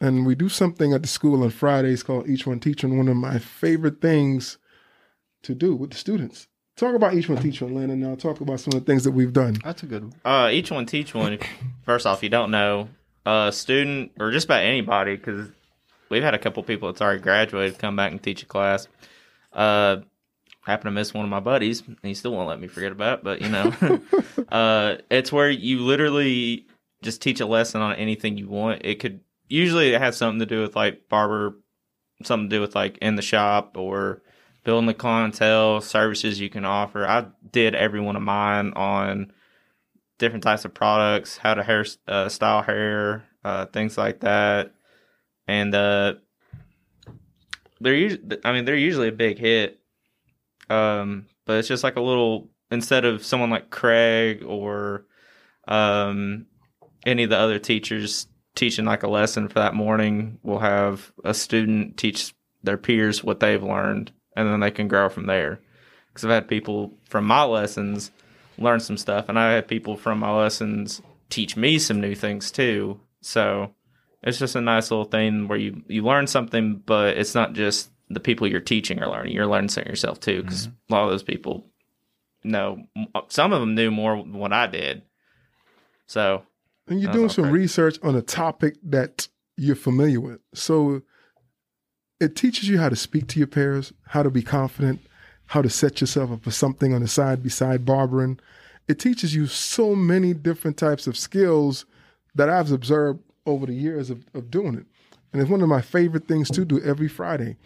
and we do something at the school on Fridays called Each One Teach One. One of my favorite things to do with the students. Talk about Each One Teach One, Landon. Now talk about some of the things that we've done. That's a good one. Uh, each one teach one. First off, you don't know a student or just about anybody because we've had a couple people that's already graduated come back and teach a class. Uh, happened to miss one of my buddies. and He still won't let me forget about it, but you know, (laughs) uh, it's where you literally just teach a lesson on anything you want. It could usually it has something to do with like barber, something to do with like in the shop or building the clientele, services you can offer. I did every one of mine on different types of products, how to hair uh, style hair, uh, things like that, and uh, they're usually, I mean, they're usually a big hit. Um, but it's just like a little instead of someone like Craig or um, any of the other teachers teaching like a lesson for that morning, we'll have a student teach their peers what they've learned, and then they can grow from there. Because I've had people from my lessons learn some stuff, and I had people from my lessons teach me some new things too. So it's just a nice little thing where you you learn something, but it's not just the people you're teaching are learning. You're learning something yourself too, because mm-hmm. a lot of those people know. Some of them knew more than what I did. So, and you're doing some research on a topic that you're familiar with. So, it teaches you how to speak to your peers, how to be confident, how to set yourself up for something on the side beside barbering. It teaches you so many different types of skills that I've observed over the years of, of doing it. And it's one of my favorite things to do every Friday.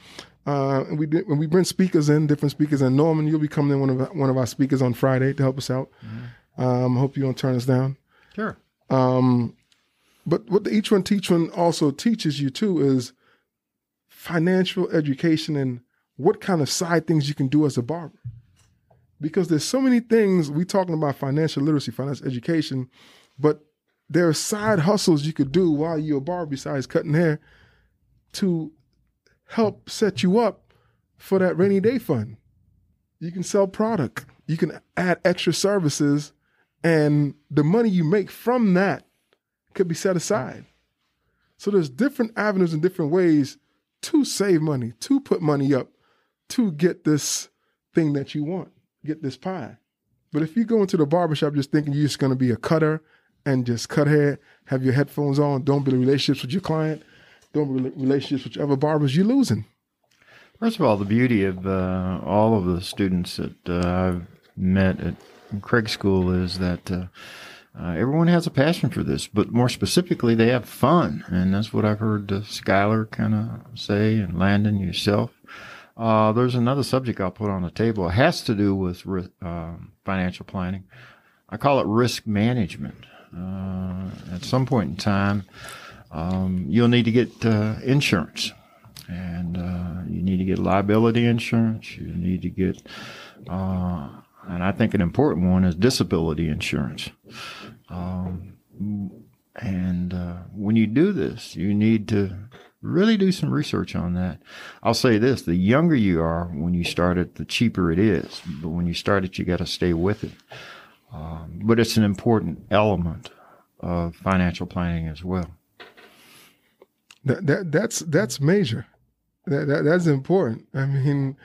Uh, and we when we bring speakers in, different speakers, and Norman, you'll be coming in one of one of our speakers on Friday to help us out. Mm-hmm. Um, hope you don't turn us down. Sure. Um, but what the each one teach one also teaches you too is financial education and what kind of side things you can do as a barber. Because there's so many things we talking about financial literacy, financial education, but there are side hustles you could do while you're a barber besides cutting hair to help set you up for that rainy day fund. You can sell product. You can add extra services and the money you make from that could be set aside. So there's different avenues and different ways to save money, to put money up, to get this thing that you want, get this pie. But if you go into the barbershop just thinking you're just going to be a cutter and just cut hair, have your headphones on, don't build relationships with your client, don't build relationships with other barbers, you're losing. First of all, the beauty of uh, all of the students that uh, I've met at Craig School is that uh, uh, everyone has a passion for this, but more specifically, they have fun, and that's what I've heard uh, Skylar kind of say, and Landon yourself. Uh, there's another subject I'll put on the table. It has to do with uh, financial planning. I call it risk management. Uh, at some point in time, um, you'll need to get uh, insurance, and uh, you need to get liability insurance. You need to get, and I think an important one is disability insurance. Um, and when you do this, you need to really do some research on that. I'll say this the younger you are when you start it, the cheaper it is. But when you start it, you got to stay with it. Um, but it's an important element of financial planning as well. That, that that's that's major. That, that that's important. I mean,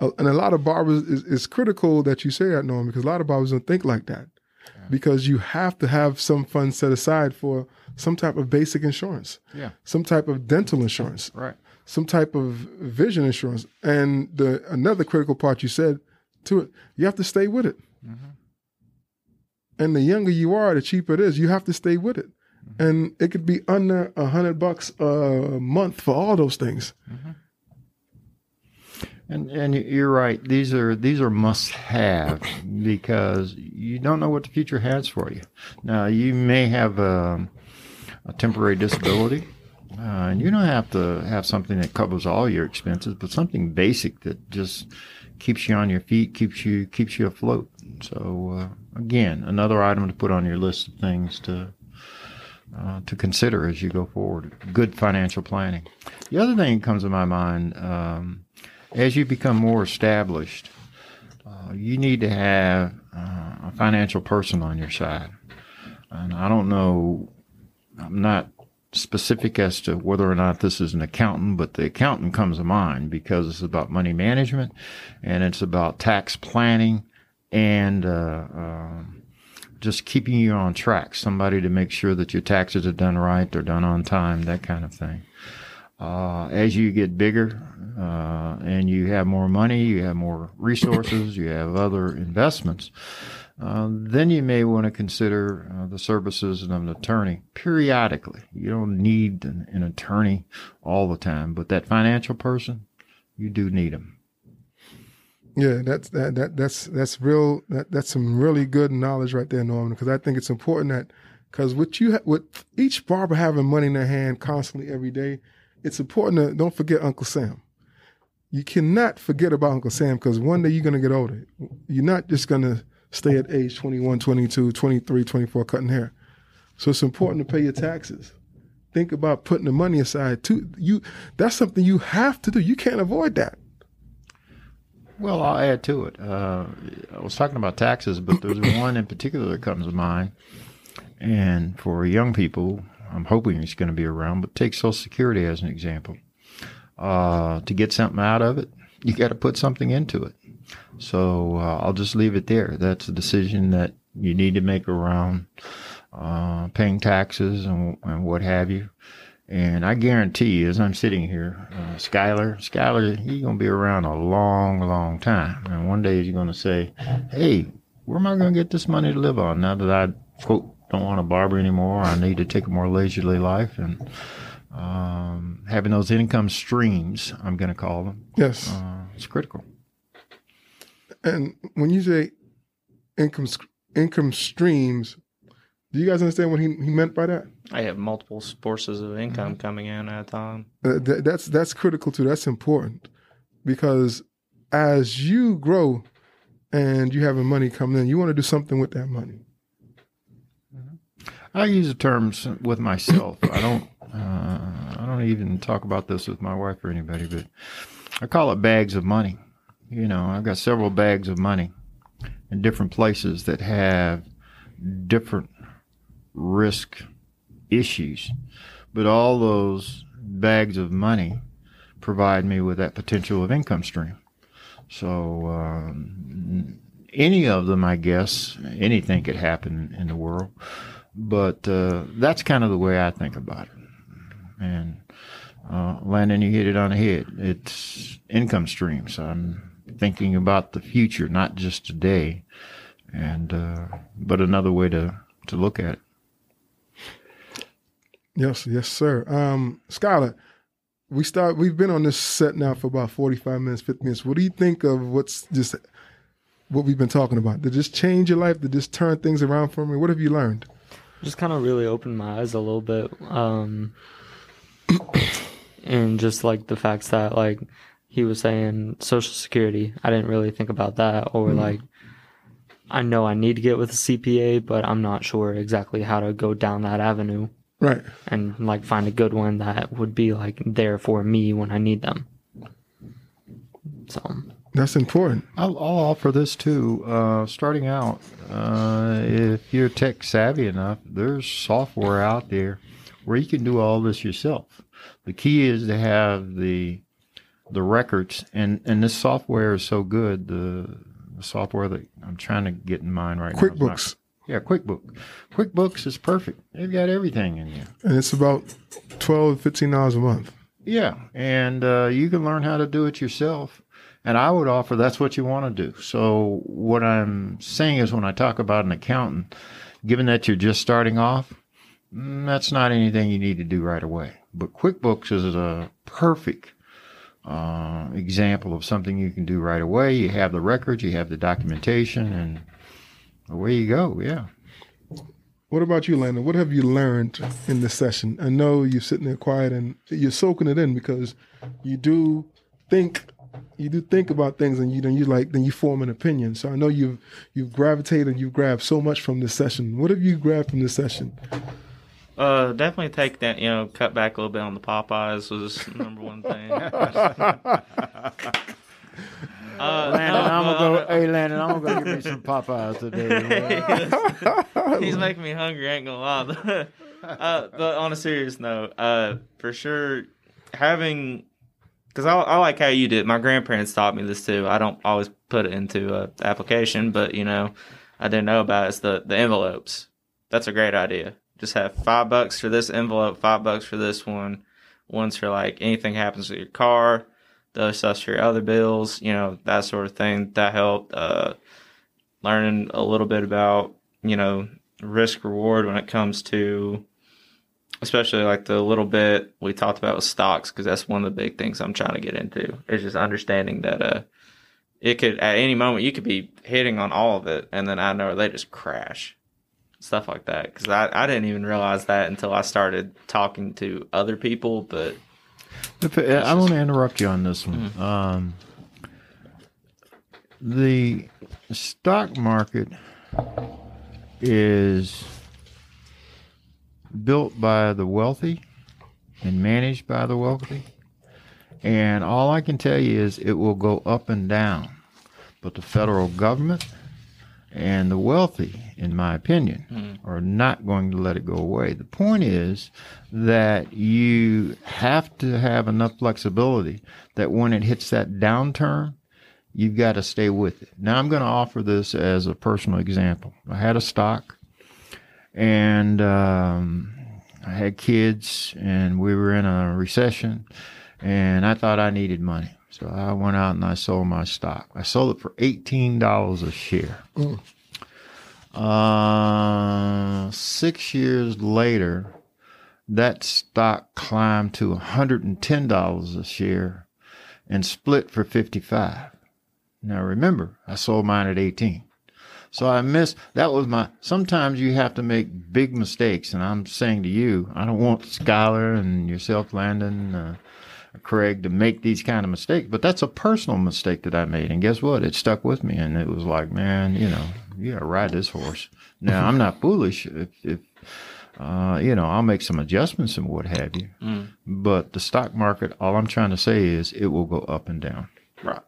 and a lot of barbers is, is critical that you say that, Norm, because a lot of barbers don't think like that. Yeah. Because you have to have some funds set aside for some type of basic insurance, yeah, some type of dental insurance, right, some type of vision insurance, and the another critical part you said to it, you have to stay with it. Mm-hmm. And the younger you are, the cheaper it is. You have to stay with it. Mm-hmm. And it could be under a hundred bucks a month for all those things. Mm-hmm. And and you're right. These are these are must have because you don't know what the future has for you. Now you may have a, a temporary disability, uh, and you don't have to have something that covers all your expenses, but something basic that just keeps you on your feet, keeps you keeps you afloat. So uh, again, another item to put on your list of things to uh, to consider as you go forward. Good financial planning. The other thing that comes to my mind um, as you become more established, uh, you need to have uh, a financial person on your side. And I don't know, I'm not specific as to whether or not this is an accountant, but the accountant comes to mind because it's about money management and it's about tax planning and uh, um, just keeping you on track. Somebody to make sure that your taxes are done right, they're done on time, that kind of thing. Uh, as you get bigger uh, and you have more money, you have more resources, you have other investments, uh, then you may want to consider uh, the services of an attorney periodically. You don't need an, an attorney all the time, but that financial person, you do need them. Yeah, that's that, that that's that's real. That, that's some really good knowledge right there, Norman. Because I think it's important that because with you, with each barber having money in their hand constantly every day, it's important to don't forget Uncle Sam. You cannot forget about Uncle Sam because one day you're going to get older. You're not just going to stay at age 21, 22, 23, 24 cutting hair. So it's important to pay your taxes. Think about putting the money aside too. You that's something you have to do. You can't avoid that. Well, I'll add to it. Uh, I was talking about taxes, but there's (coughs) one in particular that comes to mind. And for young people, I'm hoping it's going to be around, but take Social Security as an example. Uh, to get something out of it, you got to put something into it. So uh, I'll just leave it there. That's a decision that you need to make around uh, paying taxes and, and what have you. And I guarantee you, as I'm sitting here, uh, Skylar, Skylar, he's going to be around a long, long time. And one day he's going to say, hey, where am I going to get this money to live on now that I, quote, don't want to barber anymore? I need to take a more leisurely life. And um, having those income streams, I'm going to call them, Yes. uh, it's critical. And when you say income income streams, do you guys understand what he, he meant by that? I have multiple sources of income coming in at a time. Uh, th- that's that's critical too. That's important because as you grow and you having money coming in, you want to do something with that money. I use the terms with myself. I don't. Uh, I don't even talk about this with my wife or anybody, but I call it bags of money. You know, I've got several bags of money in different places that have different risk issues, but all those bags of money provide me with that potential of income stream. So um, any of them, I guess, anything could happen in the world but uh, that's kind of the way I think about it. And uh, Landon, you hit it on the head. It's income streams. I'm thinking about the future, not just today, and uh, but another way to to look at it. Yes, yes, sir. Um, Skylar, we start. We've been on this set now for about forty-five minutes, fifty minutes. What do you think of what's just what we've been talking about? Did this change your life? Did this turn things around for me? What have you learned? just kind of really opened my eyes a little bit um (coughs) and just like the facts that like he was saying social security i didn't really think about that or like i know i need to get with a cpa but i'm not sure exactly how to go down that avenue Right. and like find a good one that would be like there for me when i need them so That's important. I'll, I'll offer this too. Uh, starting out, uh, if you're tech savvy enough, there's software out there where you can do all this yourself. The key is to have the the records, and and this software is so good. The, the software that I'm trying to get in mind right now. QuickBooks, Yeah, QuickBook. QuickBooks is perfect. They've got everything in there. and it's about 12 15 dollars a month. Yeah, and uh, you can learn how to do it yourself. And I would offer that's what you want to do. So what I'm saying is, when I talk about an accountant, given that you're just starting off, mm, that's not anything you need to do right away. But QuickBooks is a perfect uh, example of something you can do right away. You have the records, you have the documentation, and away you go. Yeah. What about you, Landon? What have you learned in this session? I know you're sitting there quiet and you're soaking it in because you do think you do think about things and you then you like then you form an opinion. So I know you've you've gravitated you've grabbed so much from this session. What have you grabbed from this session? Uh, definitely take that. You know, cut back a little bit on the Popeyes was the (laughs) number one thing. (laughs) Uh, Landon, I'm gonna go. (laughs) Hey, Landon, I'm gonna go get me some Popeyes today. (laughs) He's making me hungry. I ain't gonna lie. (laughs) uh, but on a serious note, uh, for sure, having because I, I like how you did. My grandparents taught me this too. I don't always put it into a application, but you know, I didn't know about it. It's the the envelopes. That's a great idea. Just have five bucks for this envelope, five bucks for this one. One's for like anything happens with your car. The other for your other bills. You know that sort of thing. That helped. Uh, learning a little bit about you know risk reward when it comes to especially like the little bit we talked about with stocks because that's one of the big things i'm trying to get into is just understanding that uh it could at any moment you could be hitting on all of it, and then I know they just crash, stuff like that. Because I I didn't even realize that until I started talking to other people. But I want to interrupt you on this one. Um, the stock market is built by the wealthy and managed by the wealthy. And all I can tell you is it will go up and down. But the federal government and the wealthy, in my opinion, are not going to let it go away. The point is that you have to have enough flexibility that when it hits that downturn, you've got to stay with it. Now, I'm going to offer this as a personal example. I had a stock and um, I had kids, and we were in a recession, and I thought I needed money. So I went out and I sold my stock. I sold it for $18 a share. Uh, six years later, that stock climbed to $110 a share and split for 55. Now remember, I sold mine at 18. So I missed, that was my, sometimes you have to make big mistakes. And I'm saying to you, I don't want Skylar and yourself, Landon, uh, Craig, to make these kind of mistakes. But that's a personal mistake that I made. And guess what? It stuck with me. And it was like, man, you know, you got to ride this horse. Now, I'm not foolish. If, if uh, you know, I'll make some adjustments and what have you. But the stock market, all I'm trying to say is it will go up and down. right,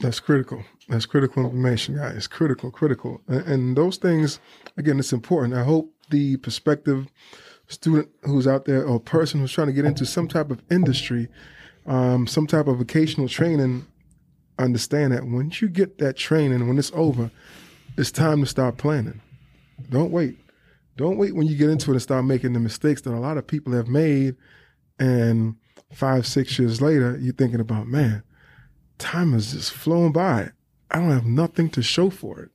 That's critical. That's critical information, guys. Critical, critical. And, and those things, again, it's important. I hope the prospective student who's out there or person who's trying to get into some type of industry, um, some type of vocational training, understand that once you get that training, when it's over, it's time to start planning. Don't wait. Don't wait when you get into it and start making the mistakes that a lot of people have made. And five, six years later, you're thinking about, man, time has just flown by. I don't have nothing to show for it.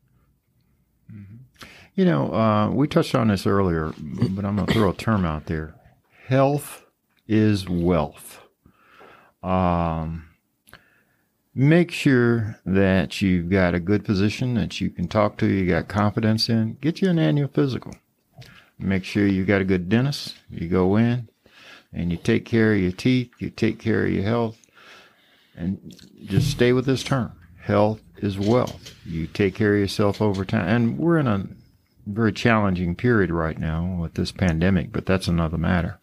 You know, uh, we touched on this earlier, but I'm going to throw a term out there. Health is wealth. Um, make sure that you've got a good physician that you can talk to, you got confidence in. Get you an annual physical. Make sure you've got a good dentist. You go in and you take care of your teeth, you take care of your health, and just stay with this term. Health is wealth. You take care of yourself over time. And we're in a very challenging period right now with this pandemic, but that's another matter.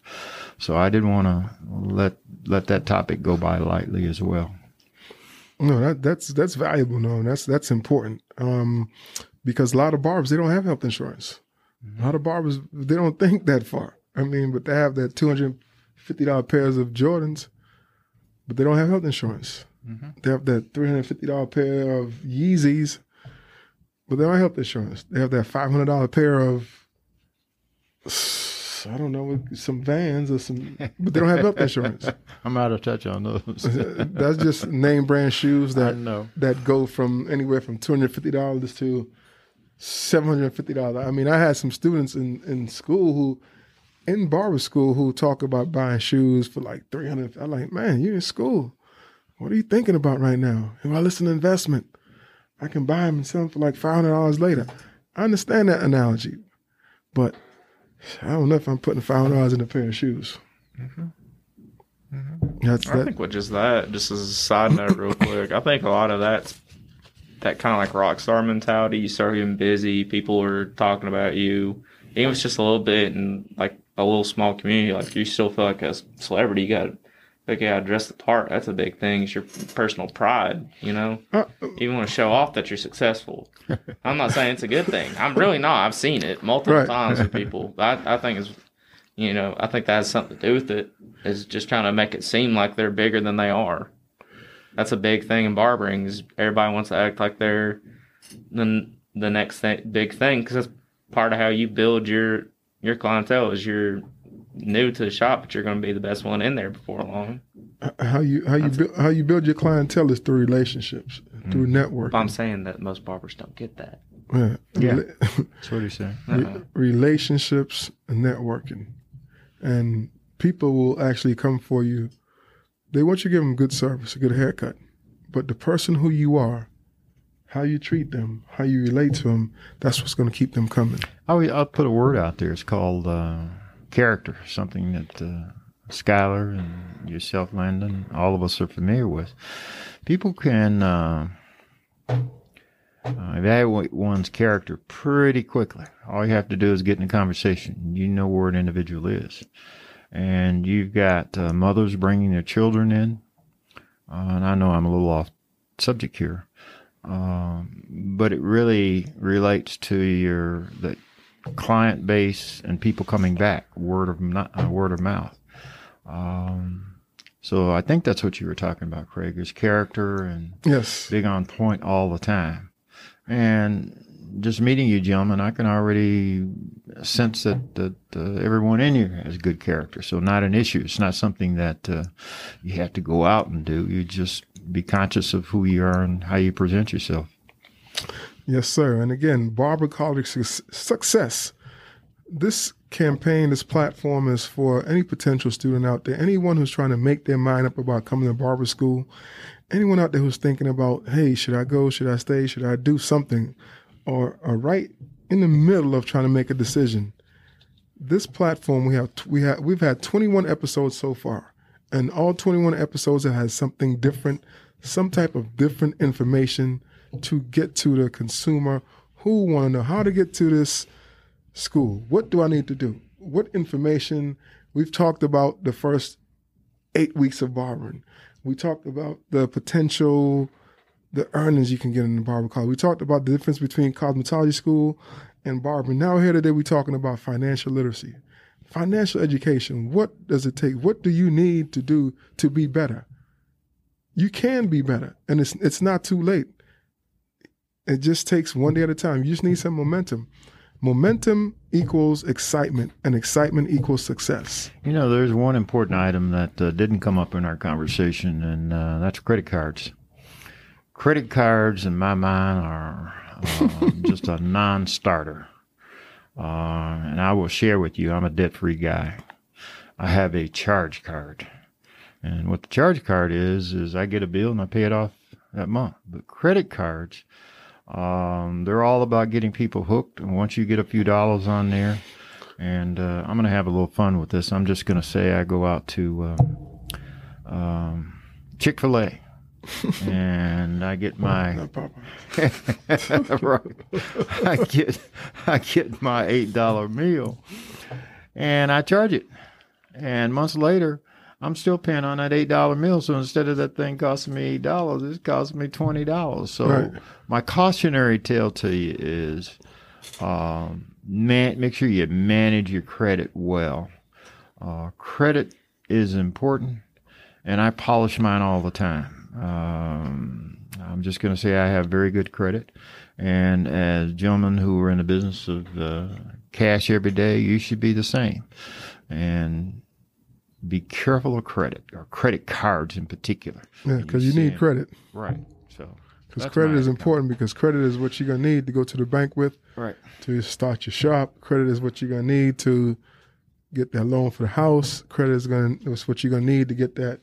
So I didn't want to let let that topic go by lightly as well. No, that, that's that's valuable. No, that's that's important. Um, because a lot of barbers they don't have health insurance. A lot of barbers they don't think that far. I mean, but they have that two hundred fifty dollar pairs of Jordans, but they don't have health insurance. They have that three hundred fifty dollar pair of Yeezys, but they don't have health insurance. They have that five hundred dollar pair of I don't know some Vans or some, but they don't have health insurance. (laughs) I'm out of touch on those. (laughs) That's just name brand shoes that that go from anywhere from two hundred fifty dollars to seven hundred fifty dollars. I mean, I had some students in in school who, in barber school, who talk about buying shoes for like three hundred. I'm like, man, you're in school. What are you thinking about right now? If I listen to investment, I can buy them and sell them for like five hundred dollars later. I understand that analogy, but I don't know if I'm putting five hundred dollars in a pair of shoes. Mm-hmm. Mm-hmm. That's I that. think with just that, just as a side note, real (coughs) quick, I think a lot of that's that kind of like rock star mentality. You start getting busy, people are talking about you. Even if it's just a little bit in like a little small community, like you still feel like a celebrity. You got like got dress the part. That's a big thing. It's your personal pride, you know. You want to show off that you're successful. (laughs) I'm not saying it's a good thing. I'm really not. I've seen it multiple Right. times with (laughs) people. I, I think it's, you know, I think that has something to do with it. Is just trying to make it seem like they're bigger than they are. That's a big thing in barbering. Is everybody wants to act like they're the the next thing, big thing because that's part of how you build your your clientele. Is you're new to the shop, but you're going to be the best one in there before long. how you how you build how you build your clientele is through relationships, through networking. I'm saying that most barbers don't get that. Yeah. Yeah. Rela- That's what he's saying. (laughs) Uh-uh. relationships and networking, and people will actually come for you. They want you to give them good service, a good haircut, but the person who you are, how you treat them, how you relate to them, that's what's going to keep them coming. I'll, I'll put a word out there. It's called uh, character, something that uh, Skylar and yourself, Landon, all of us are familiar with. People can uh, uh, evaluate one's character pretty quickly. All you have to do is get in a conversation. You know where an individual is. And you've got uh, mothers bringing their children in. Uh, and I know I'm a little off subject here. Um, but it really relates to your the client base and people coming back, word of uh, word of mouth. Um, so I think that's what you were talking about, Craig, is character and yes, big on point all the time. And just meeting you, gentlemen, I can already sense that that uh, everyone in here has good character. So not an issue. It's not something that uh, you have to go out and do. You just be conscious of who you are and how you present yourself. Yes, sir. And again, Barber College success. This campaign, this platform is for any potential student out there, anyone who's trying to make their mind up about coming to barber school, anyone out there who's thinking about, hey, should I go? Should I stay? Should I do something? Or, or right in the middle of trying to make a decision. This platform we have we have we've had 21 episodes so far, and all 21 episodes have had something different, some type of different information to get to the consumer who want to know how to get to this school. What do I need to do? What information? We've talked about the first eight weeks of barbering. We talked about the potential, the earnings you can get in the barber college. We talked about the difference between cosmetology school and barbering. Now here today we're talking about financial literacy, financial education. What does it take? What do you need to do to be better? You can be better, and it's it's not too late. It just takes one day at a time. You just need some momentum. Momentum equals excitement, and excitement equals success. You know, there's one important item that uh, didn't come up in our conversation, and uh, that's credit cards. Credit cards, in my mind, are uh, (laughs) just a non starter. Uh, and I will share with you, I'm a debt free guy. I have a charge card. And what the charge card is, is I get a bill and I pay it off that month. But credit cards, um, they're all about getting people hooked. And once you get a few dollars on there, and uh, I'm going to have a little fun with this. I'm just going to say I go out to uh, um, Chick fil A. (laughs) and I get my (laughs) right. I get I get my eight dollar meal, and I charge it. And months later, I'm still paying on that eight dollar meal. So instead of that thing costing me eight dollars, it's costing me twenty dollars. So right. my cautionary tale to you is, um, man, make sure you manage your credit well. Uh, credit is important, and I polish mine all the time. Um, I'm just going to say I have very good credit, and as gentlemen who are in the business of uh, cash every day, you should be the same. And be careful of credit or credit cards in particular. Yeah, because you, you need credit. Right. So. Because credit is important because credit is what you're gonna need to go to the bank with. Right. To start your shop. Credit is what you're gonna need to get that loan for the house. Credit is gonna is what you're gonna need to get that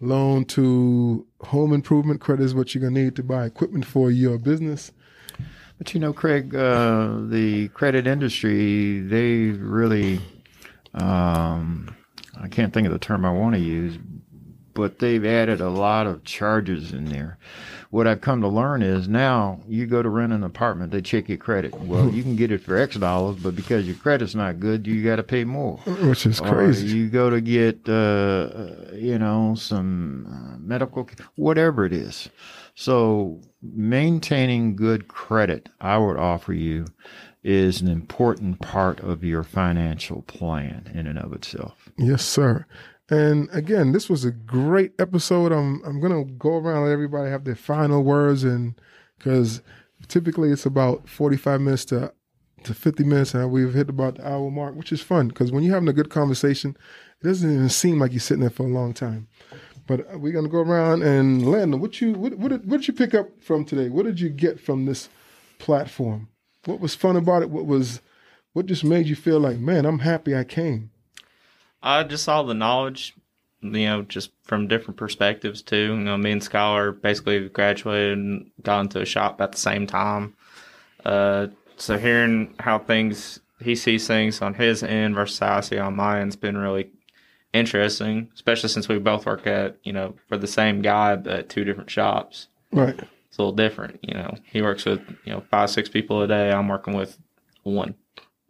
loan to home improvement. Credit is what you're gonna need to buy equipment for your business. But you know, Craig, uh, the credit industry, they really um, I can't think of the term I want to use, but they've added a lot of charges in there. What I've come to learn is now you go to rent an apartment, they check your credit. Well, you can get it for X dollars, but because your credit's not good, you got to pay more. Which is crazy. You go to get, uh, uh, you know, some uh, medical, whatever it is. So maintaining good credit, I would offer you, is an important part of your financial plan in and of itself. Yes, sir. And again, this was a great episode. I'm I'm gonna go around and let everybody have their final words, and because typically it's about 45 minutes to to 50 minutes, and we've hit about the hour mark, which is fun because when you're having a good conversation, it doesn't even seem like you're sitting there for a long time. But we're gonna go around and Landon, what you what what did, what did you pick up from today? What did you get from this platform? What was fun about it? What was what just made you feel like, man, I'm happy I came? I just saw the knowledge you know, just from different perspectives too. You know, me and Skylar basically graduated and got into a shop at the same time. Uh, so hearing how things he sees things on his end versus how I see on mine has been really interesting, especially since we both work at you know for the same guy but two different shops. Right. It's a little different, you know. He works with you know five six people a day. I'm working with one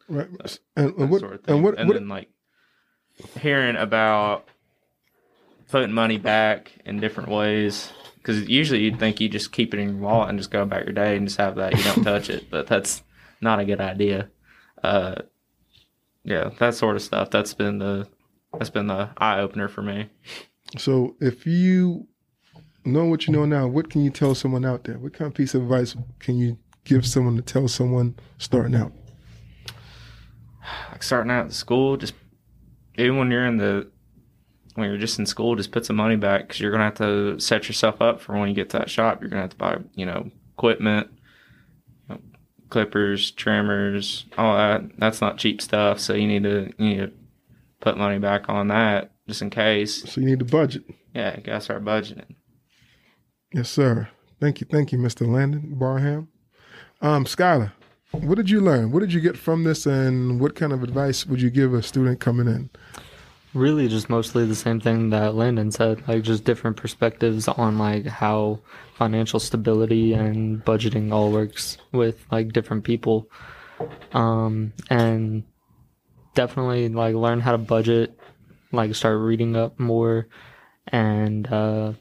Right. And, and that what? sort of thing. and what? and what then like hearing about putting money back in different ways because usually you'd think you just keep it in your wallet and just go about your day and just have that you don't touch it but that's not a good idea uh yeah that sort of stuff that's been the that's been the eye opener for me so if you know what you know now, what can you tell someone out there? What kind of piece of advice can you give someone to tell someone starting out? like starting out at school just even when you're in the when you're just in school just put some money back because you're gonna have to set yourself up for when you get to that shop you're gonna have to buy you know equipment you know, clippers trimmers all that that's not cheap stuff so you need to you need to put money back on that just in case So you need to budget. yeah you gotta start budgeting Yes, sir. Thank you, thank you, Mr. Landon Barham. Um, Skylar, what did you learn? What did you get from this, and what kind of advice would you give a student coming in? really just mostly the same thing that Landon said, like just different perspectives on like how financial stability and budgeting all works with like different people. Um and definitely like learn how to budget, like start reading up more and uh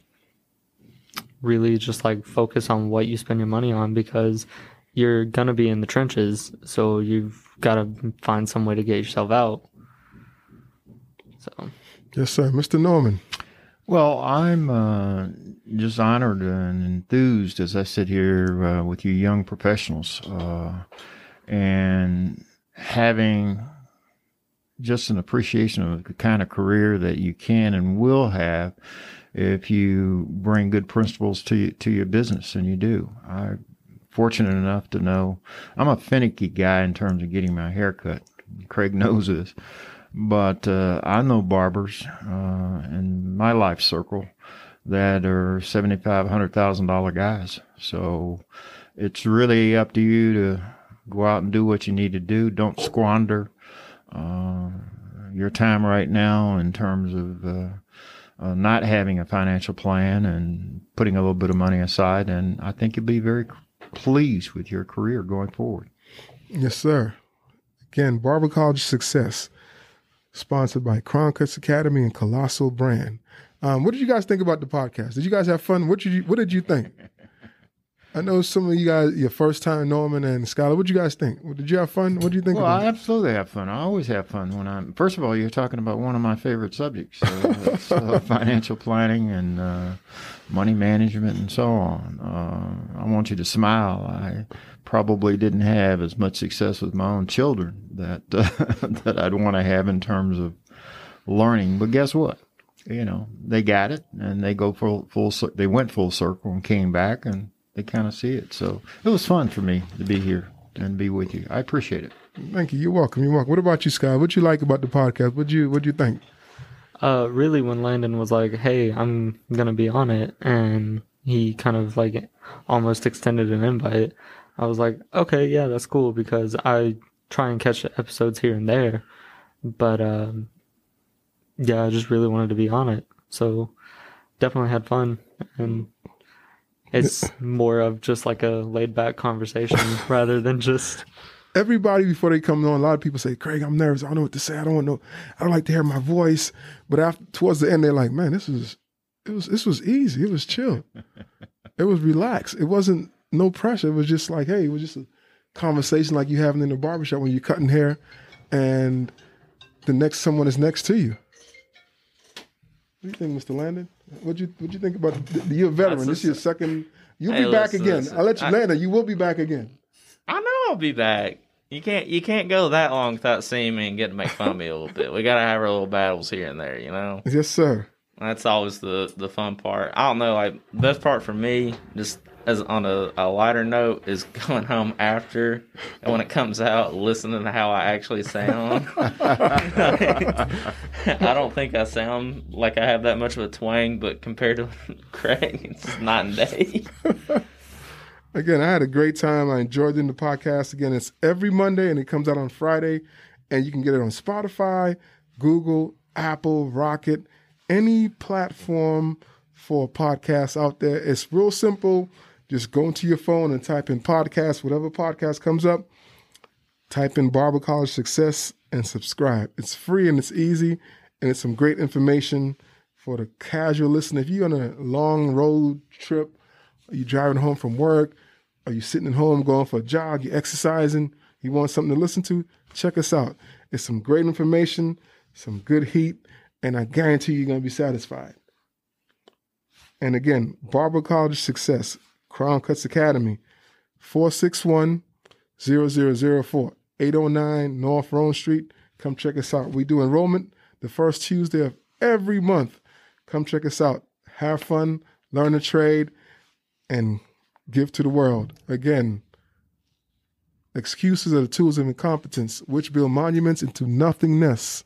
really just like focus on what you spend your money on because you're gonna be in the trenches, so you've got to find some way to get yourself out. So Yes, sir, Mr. Norman. Well, I'm uh, just honored and enthused as I sit here uh, with you young professionals uh, and having just an appreciation of the kind of career that you can and will have if you bring good principles to to your business, and you do. I'm fortunate enough to know I'm a finicky guy in terms of getting my hair cut. Craig (laughs) knows this but uh, I know barbers uh, in my life circle that are seventy five hundred thousand dollar guys. So it's really up to you to go out and do what you need to do. Don't squander uh, your time right now in terms of uh, uh, not having a financial plan and putting a little bit of money aside. And I think you'll be very pleased with your career going forward. Yes, sir. Again, Barber College Success, sponsored by Crown Cuts Academy and Colossal Brand. Um, what did you guys think about the podcast? Did you guys have fun? What did you What did you think? (laughs) I know some of you guys, your first time, Norman and Skylar. What did you guys think? Did you have fun? What do you think Well, I absolutely have fun. I always have fun when I'm. First of all, you're talking about one of my favorite subjects: uh, (laughs) uh, financial planning and uh, money management, and so on. Uh, I want you to smile. I probably didn't have as much success with my own children that uh, (laughs) that I'd want to have in terms of learning. But guess what? You know, they got it, and they go full full. They went full circle and came back, and they kind of see it. So it was fun for me to be here and be with you. I appreciate it. Thank you. You're welcome. You're welcome. What about you, Sky? What you like about the podcast? What you What do you think? Uh, really, when Landon was like, "Hey, I'm gonna be on it," and he kind of like almost extended an invite, I was like, "Okay, yeah, that's cool," because I try and catch episodes here and there, but um, yeah, I just really wanted to be on it, so definitely had fun, and it's more of just like a laid back conversation (laughs) rather than just everybody before they come on, a lot of people say, "Craig, I'm nervous. I don't know what to say. I don't know. I don't like to hear my voice." But after towards the end, they're like, "Man, this was it was this was easy. It was chill. (laughs) it was relaxed. It wasn't no pressure. It was just like, hey, it was just a conversation like you having in the barbershop when you're cutting hair, and the next someone is next to you." What do you think, Mr. Landon? What you what you think about? You're a veteran. This is your second. You'll Hey, be back listen, again. listen. I'll let you, I- Landon. You will be back again. I know I'll be back. You can't you can't go that long without seeing me and getting to make fun of me a little bit. We gotta have our little battles here and there, you know. Yes, sir. That's always the the fun part. I don't know, like best part for me, just as on a, a lighter note is (laughs) going home after and when it comes out listening to how I actually sound. (laughs) I don't think I sound like I have that much of a twang, but compared to (laughs) Craig, it's night and day. Again, I had a great time. I enjoyed doing the podcast. Again, it's every Monday and it comes out on Friday. And you can get it on Spotify, Google, Apple, Rocket, any platform for podcasts out there. It's real simple. Just go into your phone and type in podcast, whatever podcast comes up. Type in Barber College Success and subscribe. It's free and it's easy, and it's some great information for the casual listener. If you're on a long road trip, are you driving home from work? Are you sitting at home going for a jog? You're exercising? You want something to listen to? Check us out. It's some great information, some good heat, and I guarantee you're going to be satisfied. And again, Barber College Success, Crown Cuts Academy, 461 0004, 809 North Rome Street. Come check us out. We do enrollment the first Tuesday of every month. Come check us out. Have fun, learn a trade, and give to the world. Again, excuses are the tools of incompetence, which build monuments into nothingness.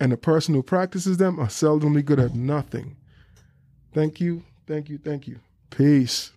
And the person who practices them are seldomly good at nothing. Thank you, thank you, thank you. Peace.